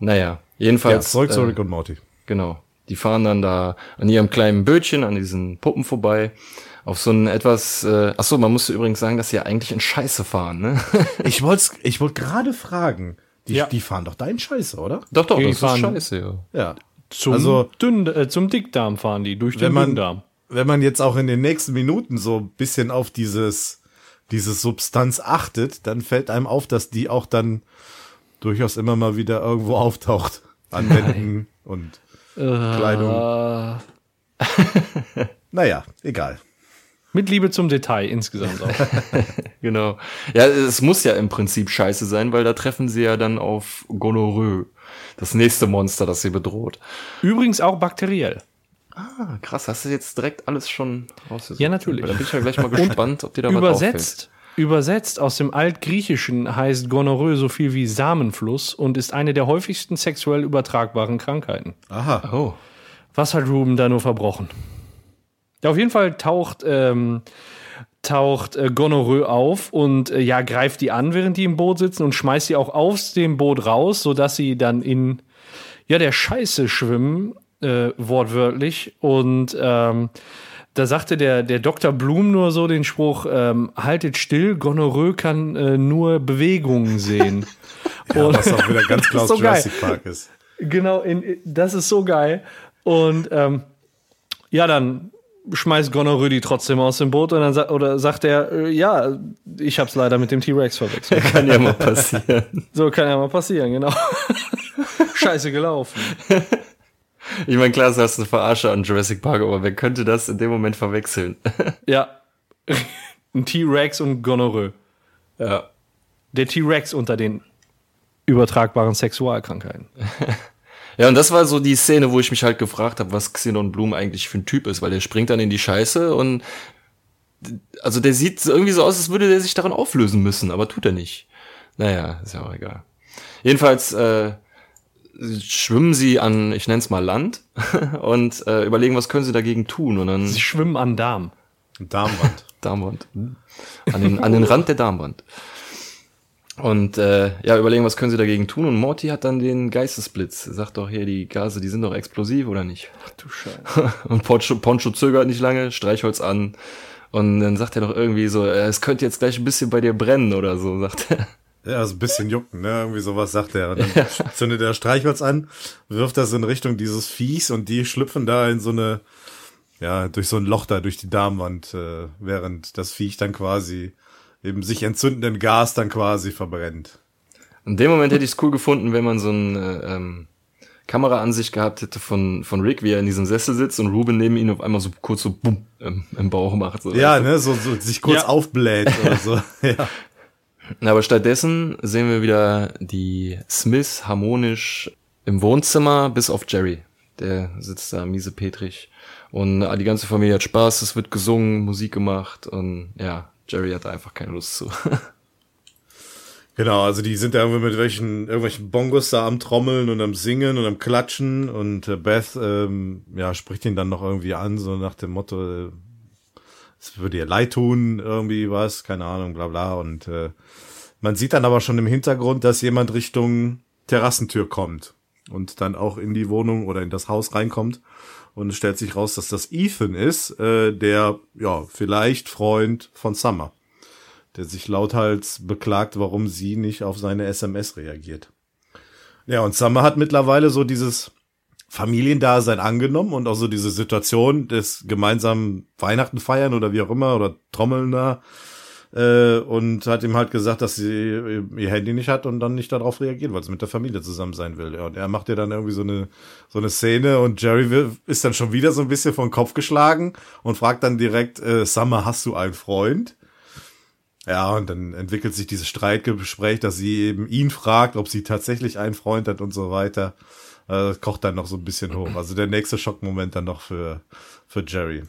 Naja, jedenfalls. Ja, zurück zu äh, Rick und Morty. Genau. Die fahren dann da an ihrem kleinen Bötchen, an diesen Puppen vorbei. Auf so ein etwas, äh, ach so, man musste übrigens sagen, dass sie ja eigentlich in Scheiße fahren, ne? ich wollte ich wollte gerade fragen. Die, ja. die fahren doch da in Scheiße, oder? Doch, doch, die das fahren, ist Scheiße, ja. Ja. Zum, also, Dünn, äh, zum Dickdarm fahren die, durch den man, Dünndarm. Wenn man jetzt auch in den nächsten Minuten so ein bisschen auf dieses, diese Substanz achtet, dann fällt einem auf, dass die auch dann durchaus immer mal wieder irgendwo auftaucht. An Wänden und Kleidung. Äh. naja, egal. Mit Liebe zum Detail insgesamt auch. genau. Ja, es muss ja im Prinzip scheiße sein, weil da treffen sie ja dann auf Gonorrhoe. Das nächste Monster, das sie bedroht. Übrigens auch bakteriell. Ah, krass. Hast du jetzt direkt alles schon rausgesucht? Ja, natürlich. Da bin ich ja gleich mal gespannt, ob dir da übersetzt, was auffällt. Übersetzt aus dem Altgriechischen heißt Gonorrhoe so viel wie Samenfluss und ist eine der häufigsten sexuell übertragbaren Krankheiten. Aha. Oh. Was hat Ruben da nur verbrochen? Ja, auf jeden Fall taucht, ähm, taucht äh, Gonorrhoe auf und äh, ja, greift die an, während die im Boot sitzen und schmeißt sie auch aus dem Boot raus, sodass sie dann in ja, der Scheiße schwimmen, äh, wortwörtlich. Und ähm, da sagte der, der Dr. Blum nur so den Spruch, ähm, haltet still, Gonorrhoe kann äh, nur Bewegungen sehen. ja, und, was auch wieder ganz klar so Jurassic geil. Park ist. Genau, in, das ist so geil. Und ähm, ja, dann schmeißt Gonorrhoe die trotzdem aus dem Boot und dann sa oder sagt er, äh, ja, ich hab's leider mit dem T-Rex verwechselt. kann ja mal passieren. So kann ja mal passieren, genau. Scheiße gelaufen. Ich meine, klar, das ist eine Verarsche an Jurassic Park, aber wer könnte das in dem Moment verwechseln? ja. Ein T-Rex und Gonorrhoe. Ja. Der T-Rex unter den übertragbaren Sexualkrankheiten. Ja, und das war so die Szene, wo ich mich halt gefragt habe, was Xenon Blum eigentlich für ein Typ ist, weil der springt dann in die Scheiße und also der sieht irgendwie so aus, als würde der sich daran auflösen müssen, aber tut er nicht. Naja, ist ja auch egal. Jedenfalls äh, schwimmen sie an, ich nenne es mal Land und äh, überlegen, was können sie dagegen tun. Und dann sie schwimmen an Darm. Darmwand. Darmwand. An den, an den Rand der Darmwand. Und äh, ja, überlegen, was können sie dagegen tun. Und Morty hat dann den Geistesblitz. Er sagt doch hier, die Gase, die sind doch explosiv, oder nicht? Ach du Scheiße. Und Poncho, Poncho zögert nicht lange, Streichholz an. Und dann sagt er doch irgendwie so, es könnte jetzt gleich ein bisschen bei dir brennen oder so, sagt er. Ja, so ein bisschen jucken, ne? Irgendwie sowas sagt er. Und dann ja. zündet er Streichholz an, wirft das in Richtung dieses Viehs und die schlüpfen da in so eine, ja, durch so ein Loch da durch die Darmwand, äh, während das Viech dann quasi eben sich entzündenden Gas dann quasi verbrennt. In dem Moment hätte ich es cool gefunden, wenn man so ein äh, ähm, Kameraansicht gehabt hätte von, von Rick, wie er in diesem Sessel sitzt und Ruben neben ihn auf einmal so kurz so bumm im, im Bauch macht. So, ja, ne, so, so sich kurz ja. aufbläht oder so. ja. Aber stattdessen sehen wir wieder die Smiths harmonisch im Wohnzimmer, bis auf Jerry. Der sitzt da miese Petrich. Und die ganze Familie hat Spaß, es wird gesungen, Musik gemacht und ja, Jerry hat einfach keine Lust zu. Genau, also die sind da irgendwie mit welchen, irgendwelchen Bongos da am Trommeln und am Singen und am Klatschen und äh, Beth, ähm, ja, spricht ihn dann noch irgendwie an, so nach dem Motto, äh, es würde ihr leid tun, irgendwie was, keine Ahnung, bla bla. Und äh, man sieht dann aber schon im Hintergrund, dass jemand Richtung Terrassentür kommt und dann auch in die Wohnung oder in das Haus reinkommt. Und es stellt sich raus, dass das Ethan ist, äh, der, ja, vielleicht Freund von Summer der sich lauthals beklagt, warum sie nicht auf seine SMS reagiert. Ja, und Summer hat mittlerweile so dieses Familiendasein angenommen und auch so diese Situation des gemeinsamen Weihnachten feiern oder wie auch immer oder Trommeln da äh, und hat ihm halt gesagt, dass sie ihr Handy nicht hat und dann nicht darauf reagiert, weil sie mit der Familie zusammen sein will. Ja, und er macht ja dann irgendwie so eine so eine Szene und Jerry ist dann schon wieder so ein bisschen vom Kopf geschlagen und fragt dann direkt, äh, Summer, hast du einen Freund? Ja, und dann entwickelt sich dieses Streitgespräch, dass sie eben ihn fragt, ob sie tatsächlich einen Freund hat und so weiter. Das äh, kocht dann noch so ein bisschen hoch. Also der nächste Schockmoment dann noch für, für Jerry.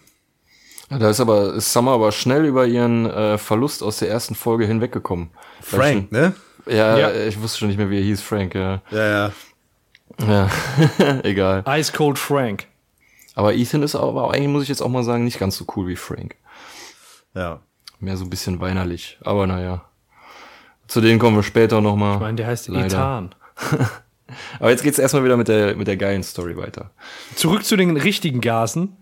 da ist aber ist Summer aber schnell über ihren äh, Verlust aus der ersten Folge hinweggekommen. Frank, schon, ne? Ja, ja, ich wusste schon nicht mehr, wie er hieß, Frank, ja. Ja, ja. Ja, egal. Ice Cold Frank. Aber Ethan ist aber eigentlich, muss ich jetzt auch mal sagen, nicht ganz so cool wie Frank. Ja mehr so ein bisschen weinerlich. Aber naja. Zu denen kommen wir später nochmal. Ich meine, der heißt leider. Ethan. Aber jetzt geht's erstmal wieder mit der, mit der geilen Story weiter. Zurück zu den richtigen Gasen.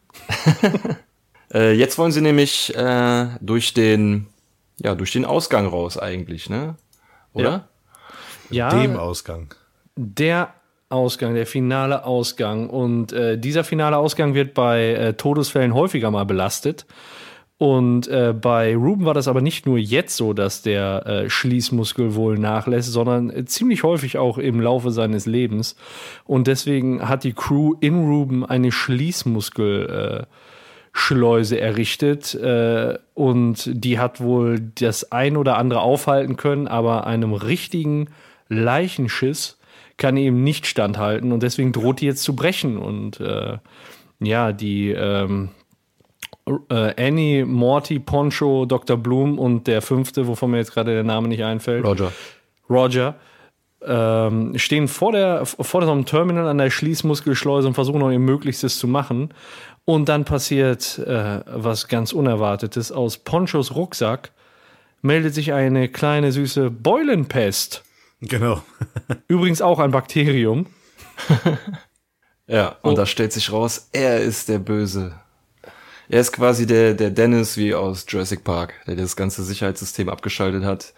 äh, jetzt wollen sie nämlich äh, durch den, ja, durch den Ausgang raus eigentlich, ne? Oder? Ja. ja dem Ausgang. Der Ausgang, der finale Ausgang. Und äh, dieser finale Ausgang wird bei äh, Todesfällen häufiger mal belastet. Und äh, bei Ruben war das aber nicht nur jetzt so, dass der äh, Schließmuskel wohl nachlässt, sondern äh, ziemlich häufig auch im Laufe seines Lebens. Und deswegen hat die Crew in Ruben eine Schließmuskelschleuse Schleuse errichtet äh, und die hat wohl das ein oder andere aufhalten können, aber einem richtigen Leichenschiss kann eben nicht standhalten und deswegen droht die jetzt zu brechen und äh, ja, die ähm, äh, Annie, Morty, Poncho, Dr. Bloom und der fünfte, wovon mir jetzt gerade der Name nicht einfällt. Roger. Roger. Ähm, stehen vor der vor so einem Terminal an der Schließmuskelschleuse und versuchen noch ihr Möglichstes zu machen. Und dann passiert äh, was ganz Unerwartetes. Aus Ponchos Rucksack meldet sich eine kleine süße Beulenpest. Genau. Übrigens auch ein Bakterium. ja, und oh. da stellt sich raus, er ist der Böse. Er ist quasi der, der Dennis wie aus Jurassic Park, der das ganze Sicherheitssystem abgeschaltet hat,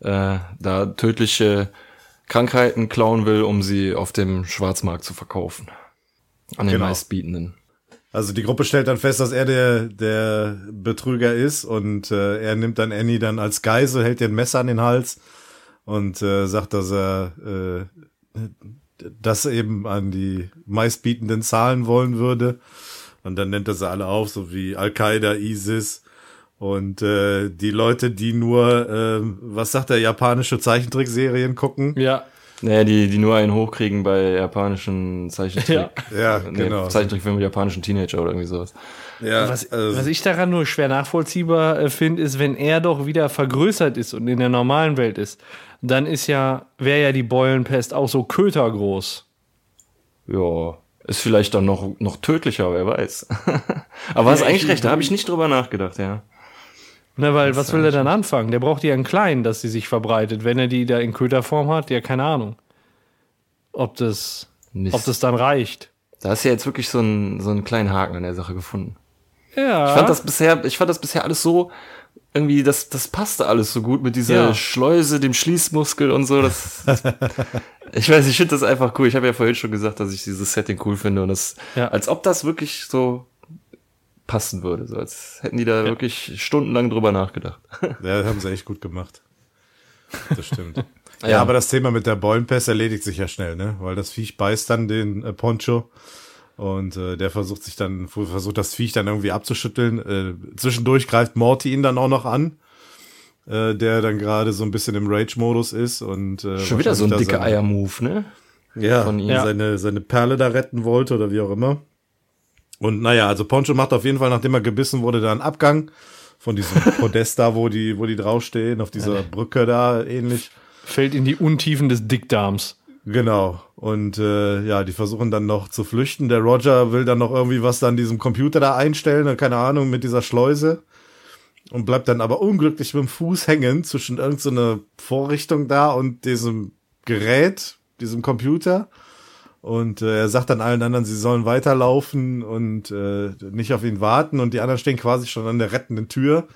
äh, da tödliche Krankheiten klauen will, um sie auf dem Schwarzmarkt zu verkaufen. An den genau. meistbietenden. Also die Gruppe stellt dann fest, dass er der, der Betrüger ist und äh, er nimmt dann Annie dann als Geisel, hält ihr ein Messer an den Hals und äh, sagt, dass er äh, das eben an die meistbietenden zahlen wollen würde. Und dann nennt er sie alle auf, so wie Al-Qaida, ISIS und äh, die Leute, die nur, äh, was sagt der, japanische Zeichentrickserien gucken. Ja. Naja, die, die nur einen hochkriegen bei japanischen Zeichentrick. Ja, ja nee, genau. Zeichentrickfilmen mit japanischen Teenager oder irgendwie sowas. Ja, was, also, was ich daran nur schwer nachvollziehbar äh, finde, ist, wenn er doch wieder vergrößert ist und in der normalen Welt ist, dann ist ja, wäre ja die Beulenpest auch so kötergroß. Ja. Ist vielleicht dann noch, noch tödlicher, wer weiß. Aber hast eigentlich recht, da habe ich nicht drüber nachgedacht, ja. Na, weil was will er dann anfangen? Der braucht ja einen kleinen, dass sie sich verbreitet. Wenn er die da in Köderform hat, ja, keine Ahnung. Ob das, ob das dann reicht. Da hast du ja jetzt wirklich so einen, so einen kleinen Haken an der Sache gefunden. Ja. Ich fand das bisher, ich fand das bisher alles so, irgendwie, das, das passte alles so gut mit dieser Ja. Schleuse, dem Schließmuskel und so. Das, das ich weiß, ich finde das einfach cool. Ich habe ja vorhin schon gesagt, dass ich dieses Setting cool finde und das, Ja. als ob das wirklich so passen würde. So als hätten die da wirklich stundenlang drüber nachgedacht. Ja, haben sie echt gut gemacht. Das stimmt. ja, Ja. aber das Thema mit der Beulenpest erledigt sich ja schnell, ne? Weil das Viech beißt dann den äh, Poncho und äh, der versucht sich dann, versucht das Viech dann irgendwie abzuschütteln. Äh, zwischendurch greift Morty ihn dann auch noch an, äh, der dann gerade so ein bisschen im Rage-Modus ist und äh, Schon wieder so ein dicker Eier-Move, ne? ja, von ihm. Ja. seine, seine Perle da retten wollte oder wie auch immer. Und naja, also Poncho macht auf jeden Fall, nachdem er gebissen wurde, da einen Abgang von diesem Podest da, wo die, wo die draufstehen, auf dieser Brücke da ähnlich. Fällt in die Untiefen des Dickdarms. Genau. Und äh, ja, die versuchen dann noch zu flüchten. Der Roger will dann noch irgendwie was an diesem Computer da einstellen, keine Ahnung, mit dieser Schleuse. Und bleibt dann aber unglücklich mit dem Fuß hängen zwischen irgendeiner Vorrichtung da und diesem Gerät, diesem Computer. Und äh, er sagt dann allen anderen, sie sollen weiterlaufen und äh, nicht auf ihn warten. Und die anderen stehen quasi schon an der rettenden Tür,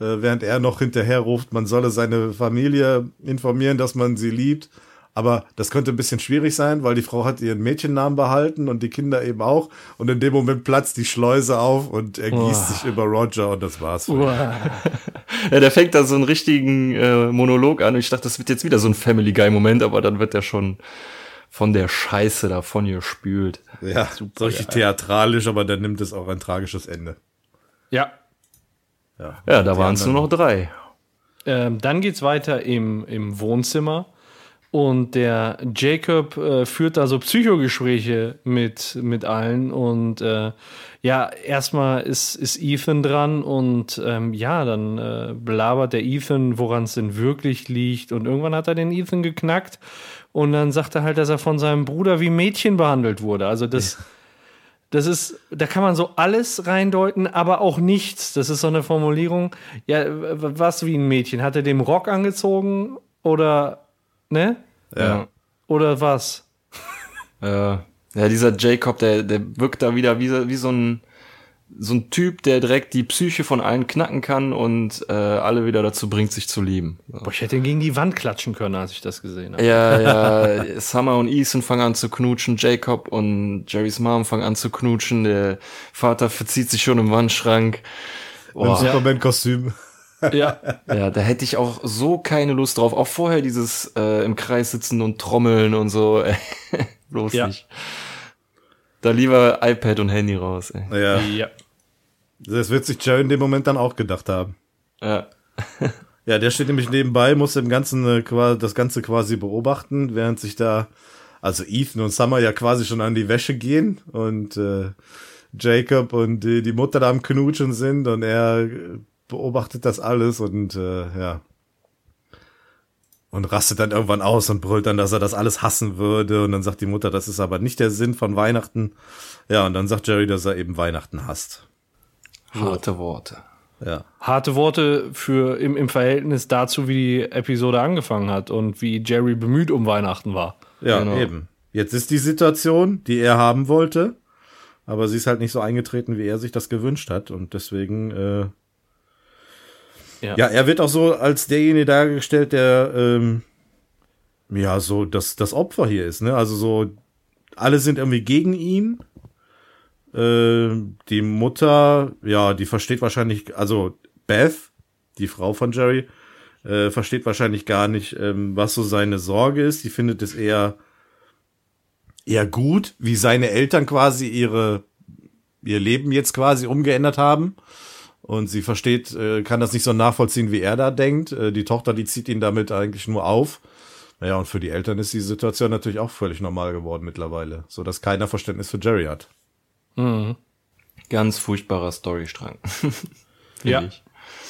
äh, während er noch hinterher ruft, man solle seine Familie informieren, dass man sie liebt. Aber das könnte ein bisschen schwierig sein, weil die Frau hat ihren Mädchennamen behalten und die Kinder eben auch. Und in dem Moment platzt die Schleuse auf und er gießt sich über Roger und das war's. ihn. Ja, der fängt da so einen richtigen äh, Monolog an. Und ich dachte, das wird jetzt wieder so ein Family Guy-Moment, aber dann wird der schon von der Scheiße davon gespült. Ja, so richtig theatralisch, aber dann nimmt es auch ein tragisches Ende. Ja. Ja, da waren es nur noch drei. Ähm, dann geht's weiter im, im Wohnzimmer. Und der Jacob äh, führt da so Psychogespräche mit, mit allen. Und äh, ja, erstmal ist, ist Ethan dran und ähm, ja, dann äh, belabert der Ethan, woran es denn wirklich liegt. Und irgendwann hat er den Ethan geknackt. Und dann sagt er halt, dass er von seinem Bruder wie Mädchen behandelt wurde. Also das. Das ist, da kann man so alles reindeuten, aber auch nichts. Das ist so eine Formulierung. Ja, was wie ein Mädchen? Hat er dem Rock angezogen oder, ne? Ja. Oder was? Ja, ja dieser Jacob, der, der wirkt da wieder wie, so- wie so ein so ein Typ, der direkt die Psyche von allen knacken kann und äh, alle wieder dazu bringt, sich zu lieben. Boah, ich hätte ihn gegen die Wand klatschen können, als ich das gesehen habe. Ja, ja, Summer und Ethan fangen an zu knutschen, Jacob und Jerrys Mom fangen an zu knutschen, der Vater verzieht sich schon im Wandschrank. Im Superman-Kostüm. Ja, ja, da hätte ich auch so keine Lust drauf. Auch vorher dieses äh, im Kreis sitzen und trommeln und so. Bloß Ja. nicht. Da lieber iPad und Handy raus. Ey. Ja, ja. das wird sich Jerry in dem Moment dann auch gedacht haben. Ja. Ja, der steht nämlich nebenbei, muss dem Ganzen äh, das Ganze quasi beobachten, während sich da, also Ethan und Summer ja quasi schon an die Wäsche gehen und äh, Jacob und die, die Mutter da am Knutschen sind und er äh, beobachtet das alles und äh, ja. Und rastet dann irgendwann aus und brüllt dann, dass er das alles hassen würde. Und dann sagt die Mutter, das ist aber nicht der Sinn von Weihnachten. Ja, und dann sagt Jerry, dass er eben Weihnachten hasst. Harte Worte. Ja. Harte Worte für im, im Verhältnis dazu, wie die Episode angefangen hat und wie Jerry bemüht um Weihnachten war. Ja, Genau. eben. Jetzt ist die Situation, die er haben wollte, aber sie ist halt nicht so eingetreten, wie er sich das gewünscht hat und deswegen, äh, Ja. ja, er wird auch so als derjenige dargestellt, der, ähm, ja, so das, das Opfer hier ist, ne? Also so, alle sind irgendwie gegen ihn. Äh, die Mutter, ja, die versteht wahrscheinlich, also Beth, die Frau von Jerry, äh, versteht wahrscheinlich gar nicht, ähm, was so seine Sorge ist. Die findet es eher eher gut, wie seine Eltern quasi ihre ihr Leben jetzt quasi umgeändert haben. Und sie versteht, äh, kann das nicht so nachvollziehen, wie er da denkt. Äh, die Tochter, die zieht ihn damit eigentlich nur auf. Naja, und für die Eltern ist die Situation natürlich auch völlig normal geworden mittlerweile, so dass keiner Verständnis für Jerry hat. Ganz furchtbarer Storystrang. Finde Ja. ich.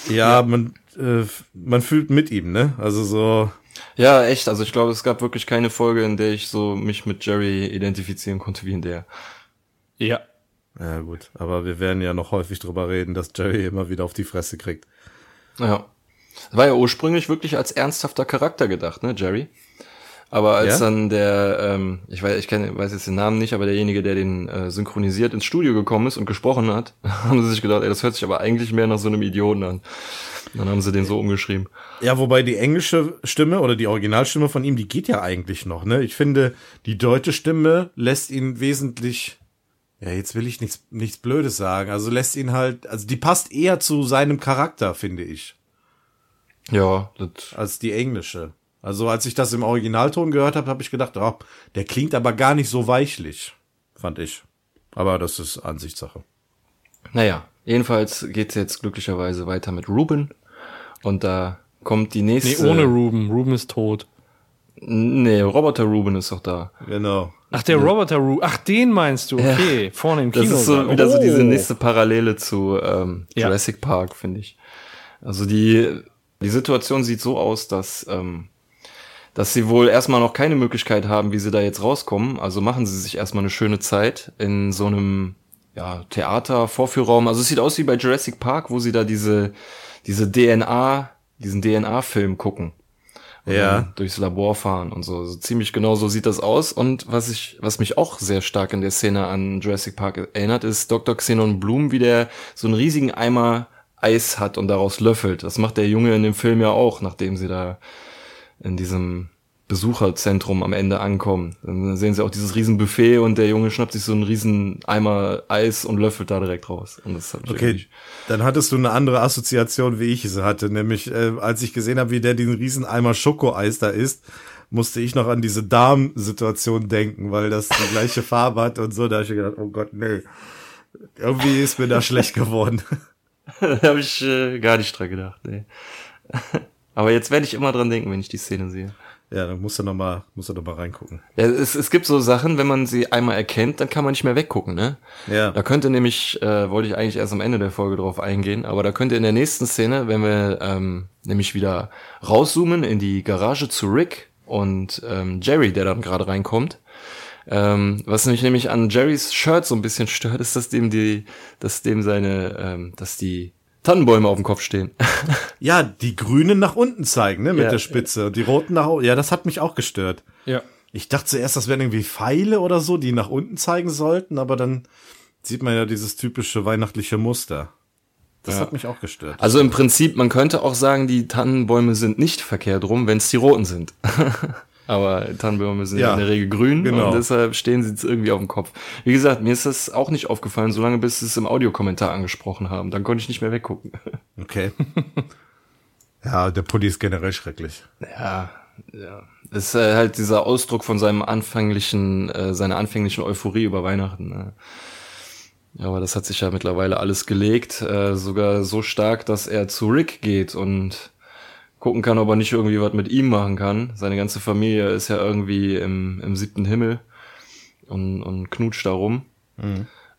Ja, man äh, man fühlt mit ihm, ne? Also so Ja, echt. Also ich glaube, es gab wirklich keine Folge, in der ich so mich mit Jerry identifizieren konnte wie in der. Ja. Ja gut, aber wir werden ja noch häufig drüber reden, dass Jerry immer wieder auf die Fresse kriegt. Ja. War ja ursprünglich wirklich als ernsthafter Charakter gedacht, ne, Jerry? Aber als Ja? dann der, ähm, ich weiß, ich kenn, weiß jetzt den Namen nicht, aber derjenige, der den äh, synchronisiert, ins Studio gekommen ist und gesprochen hat, haben sie sich gedacht, ey, das hört sich aber eigentlich mehr nach so einem Idioten an. Dann haben sie den so umgeschrieben. Ja, wobei die englische Stimme oder die Originalstimme von ihm, die geht ja eigentlich noch, ne? Ich finde, die deutsche Stimme lässt ihn wesentlich, ja, jetzt will ich nichts, nichts Blödes sagen, also lässt ihn halt, also die passt eher zu seinem Charakter, finde ich. Ja, das. Als die englische. Also als ich das im Originalton gehört habe, habe ich gedacht, oh, der klingt aber gar nicht so weichlich, fand ich. Aber das ist Ansichtssache. Naja, jedenfalls geht's jetzt glücklicherweise weiter mit Ruben. Und da kommt die nächste. Nee, ohne Ruben. Ruben ist tot. Nee, Roboter Ruben ist doch da. Genau. Ach, der Roboter Ruben. Ach, den meinst du? Okay, vorne im Kino. Das ist so wieder so diese nächste Parallele zu ähm, Ja. Jurassic Park, finde ich. Also die, die Situation sieht so aus, dass, ähm, dass sie wohl erstmal noch keine Möglichkeit haben, wie sie da jetzt rauskommen. Also machen sie sich erstmal eine schöne Zeit in so einem ja, Theater, Vorführraum. Also es sieht aus wie bei Jurassic Park, wo sie da diese, diese DNA, diesen DNA-Film gucken. Ja. Durchs Labor fahren und so. so. Ziemlich genau so sieht das aus. Und was ich, was mich auch sehr stark in der Szene an Jurassic Park erinnert, ist Dr. Xenon Bloom, wie der so einen riesigen Eimer Eis hat und daraus löffelt. Das macht der Junge in dem Film ja auch, nachdem sie da in diesem Besucherzentrum am Ende ankommen. Dann sehen sie auch dieses riesen Buffet und der Junge schnappt sich so einen riesen Eimer Eis und löffelt da direkt raus. Okay, dann hattest du eine andere Assoziation, wie ich sie hatte. Nämlich, äh, als ich gesehen habe, wie der diesen riesen Eimer Schokoeis da isst, musste ich noch an diese Darm-Situation denken, weil das die gleiche Farbe hat und so. Da habe ich gedacht, oh Gott, nee. Irgendwie ist mir da schlecht geworden. da habe ich äh, gar nicht dran gedacht. Nee. Aber jetzt werde ich immer dran denken, wenn ich die Szene sehe. Ja, dann musst du noch mal, musst du noch mal reingucken. Ja, es, es gibt so Sachen, wenn man sie einmal erkennt, dann kann man nicht mehr weggucken, ne? Ja. Da könnte nämlich, äh, wollte ich eigentlich erst am Ende der Folge drauf eingehen, aber da könnte in der nächsten Szene, wenn wir ähm, nämlich wieder rauszoomen in die Garage zu Rick und ähm, Jerry, der dann gerade reinkommt, ähm, was mich nämlich an Jerrys Shirt so ein bisschen stört, ist, dass dem die, dass dem seine, ähm, dass die Tannenbäume auf dem Kopf stehen. Ja, die Grünen nach unten zeigen, ne, mit Ja. der Spitze. Und die Roten nach oben. Ja, das hat mich auch gestört. Ja. Ich dachte zuerst, das wären irgendwie Pfeile oder so, die nach unten zeigen sollten, aber dann sieht man ja dieses typische weihnachtliche Muster. Das Ja. hat mich auch gestört. Also im Prinzip, man könnte auch sagen, die Tannenbäume sind nicht verkehrt rum, wenn es die roten sind. Aber Tannenbäume sind Ja, in der Regel grün genau. und deshalb stehen sie jetzt irgendwie auf dem Kopf. Wie gesagt, mir ist das auch nicht aufgefallen, solange bis sie es im Audiokommentar angesprochen haben. Dann konnte ich nicht mehr weggucken. Okay. ja, der Pulli ist generell schrecklich. Ja, ja. Das ist äh, halt dieser Ausdruck von seinem anfänglichen, äh, seiner anfänglichen Euphorie über Weihnachten. Ne? Aber das hat sich ja mittlerweile alles gelegt, äh, sogar so stark, dass er zu Rick geht und gucken kann, ob er nicht irgendwie was mit ihm machen kann. Seine ganze Familie ist ja irgendwie im, im siebten Himmel und, und knutscht da rum.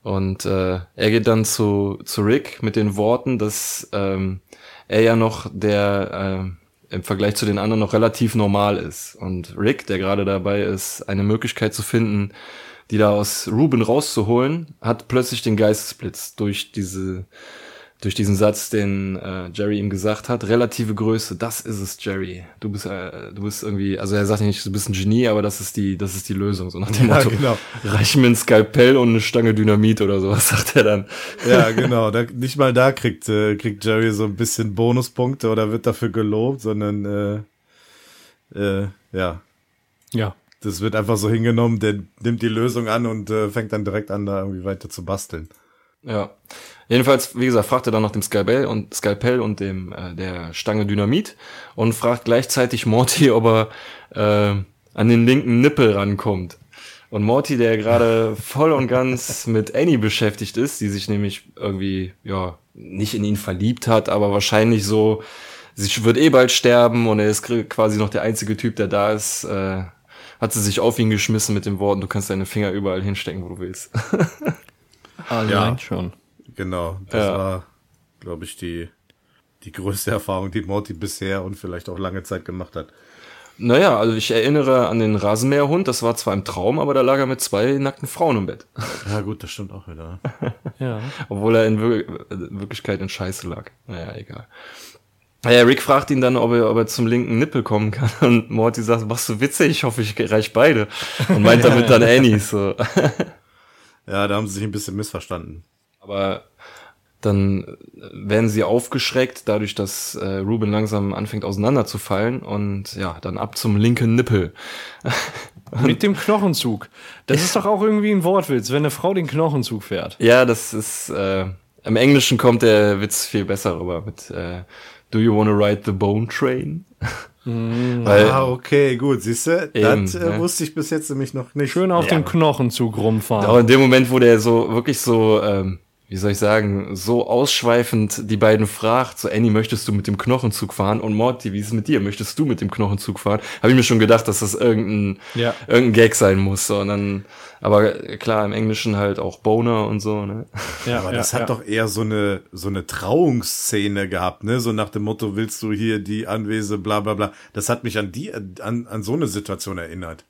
Und äh, er geht dann zu, zu Rick mit den Worten, dass ähm, er ja noch der ähm, im Vergleich zu den anderen noch relativ normal ist. Und Rick, der gerade dabei ist, eine Möglichkeit zu finden, die da aus Ruben rauszuholen, hat plötzlich den Geistesblitz durch diese durch diesen Satz, den äh, Jerry ihm gesagt hat, relative Größe, das ist es, Jerry. Du bist, äh, du bist irgendwie, also er sagt nicht, du bist ein Genie, aber das ist die, das ist die Lösung, so nach dem Ja, Motto. genau. Reich mir ein Skalpell und eine Stange Dynamit oder sowas, sagt er dann. Ja, genau. Da, nicht mal da kriegt, äh, kriegt Jerry so ein bisschen Bonuspunkte oder wird dafür gelobt, sondern äh, äh, ja, Ja. das wird einfach so hingenommen, der nimmt die Lösung an und äh, fängt dann direkt an, da irgendwie weiter zu basteln. Ja. Jedenfalls, wie gesagt, fragt er dann nach dem Skalpell und Skalpell und dem äh, der Stange Dynamit und fragt gleichzeitig Morty, ob er äh, an den linken Nippel rankommt. Und Morty, der gerade voll und ganz mit Annie beschäftigt ist, die sich nämlich irgendwie, ja, nicht in ihn verliebt hat, aber wahrscheinlich so, sie wird eh bald sterben und er ist quasi noch der einzige Typ, der da ist, äh, hat sie sich auf ihn geschmissen mit den Worten, du kannst deine Finger überall hinstecken, wo du willst. Allein Ja. schon. Genau. Das Ja. war, glaube ich, die, die größte Erfahrung, die Morty bisher und vielleicht auch lange Zeit gemacht hat. Naja, also ich erinnere an den Rasenmäherhund, das war zwar im Traum, aber da lag er mit zwei nackten Frauen im Bett. Ja, gut, das stimmt auch wieder. Ja. Obwohl er in Wir Wirklichkeit in Scheiße lag. Naja, egal. Naja, Rick fragt ihn dann, ob er, ob er zum linken Nippel kommen kann. Und Morty sagt, machst du witzig? Ich hoffe, ich reich beide. Und meint damit dann Annie so. Ja, da haben sie sich ein bisschen missverstanden. Aber dann werden sie aufgeschreckt, dadurch, dass äh, Ruben langsam anfängt auseinanderzufallen und ja, dann ab zum linken Nippel. Mit dem Knochenzug. Das ist doch auch irgendwie ein Wortwitz, wenn eine Frau den Knochenzug fährt. Ja, das ist, äh, im Englischen kommt der Witz viel besser rüber mit äh, Do you wanna ride the bone train? Mm, Weil, ah, okay, gut, siehst du, das äh, ne? wusste ich bis jetzt nämlich noch nicht. Schön auf ja. dem Knochenzug rumfahren. Aber in dem Moment, wo der so wirklich so ähm, wie soll ich sagen, so ausschweifend die beiden fragt, so Annie, möchtest du mit dem Knochenzug fahren? Und Morty, wie ist es mit dir? Möchtest du mit dem Knochenzug fahren? Habe ich mir schon gedacht, dass das irgendein, ja. irgendein Gag sein muss. So. Und dann, aber klar, im Englischen halt auch Boner und so, ne? Ja, aber das ja, hat ja. doch eher so eine, so eine Trauungsszene gehabt, ne? So nach dem Motto, willst du hier die Anwese, bla, bla, bla. Das hat mich an die, an, an so eine Situation erinnert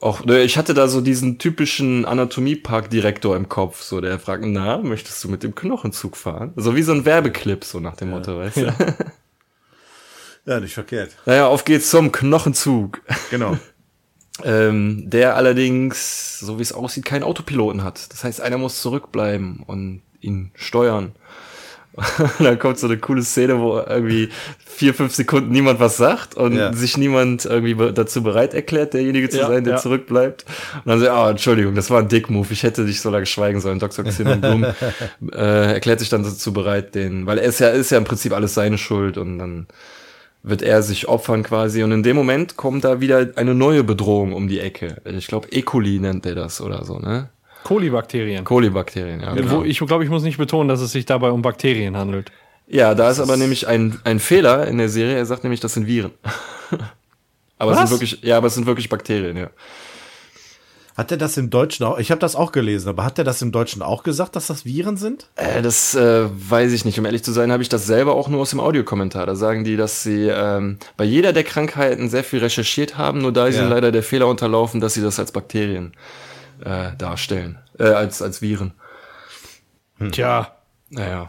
auch, ne, ich hatte da so diesen typischen Anatomiepark-Direktor im Kopf, so der fragt, na, möchtest du mit dem Knochenzug fahren? So wie so ein Werbeclip, so nach dem ja. Motto, weißt du? Ja. ja, nicht verkehrt. Naja, auf geht's zum Knochenzug. Genau. ähm, der allerdings, so wie es aussieht, keinen Autopiloten hat. Das heißt, einer muss zurückbleiben und ihn steuern. dann kommt so eine coole Szene, wo irgendwie vier, fünf Sekunden niemand was sagt und ja. sich niemand irgendwie dazu bereit erklärt, derjenige zu ja, sein, der ja. zurückbleibt. Und dann sagt, oh, Entschuldigung, das war ein Dick-Move, ich hätte nicht so lange schweigen sollen. Dr. Xenon Blum äh, erklärt sich dann dazu bereit, den, weil er ist ja, ist ja im Prinzip alles seine Schuld und dann wird er sich opfern quasi und in dem Moment kommt da wieder eine neue Bedrohung um die Ecke. Ich glaube, E. coli nennt er das oder so, ne? Kolibakterien. Kolibakterien, ja. Genau. Ich glaube, ich muss nicht betonen, dass es sich dabei um Bakterien handelt. Ja, da ist aber nämlich ein, ein Fehler in der Serie. Er sagt nämlich, das sind Viren. aber Was? es sind wirklich, ja, aber es sind wirklich Bakterien, ja. Hat er das im Deutschen auch? Ich habe das auch gelesen, aber hat er das im Deutschen auch gesagt, dass das Viren sind? Äh, das äh, weiß ich nicht. Um ehrlich zu sein, habe ich das selber auch nur aus dem Audiokommentar. Da sagen die, dass sie ähm, bei jeder der Krankheiten sehr viel recherchiert haben, nur da ist ja. ihnen leider der Fehler unterlaufen, dass sie das als Bakterien äh, darstellen, äh, als, als Viren. Hm. Tja. Naja.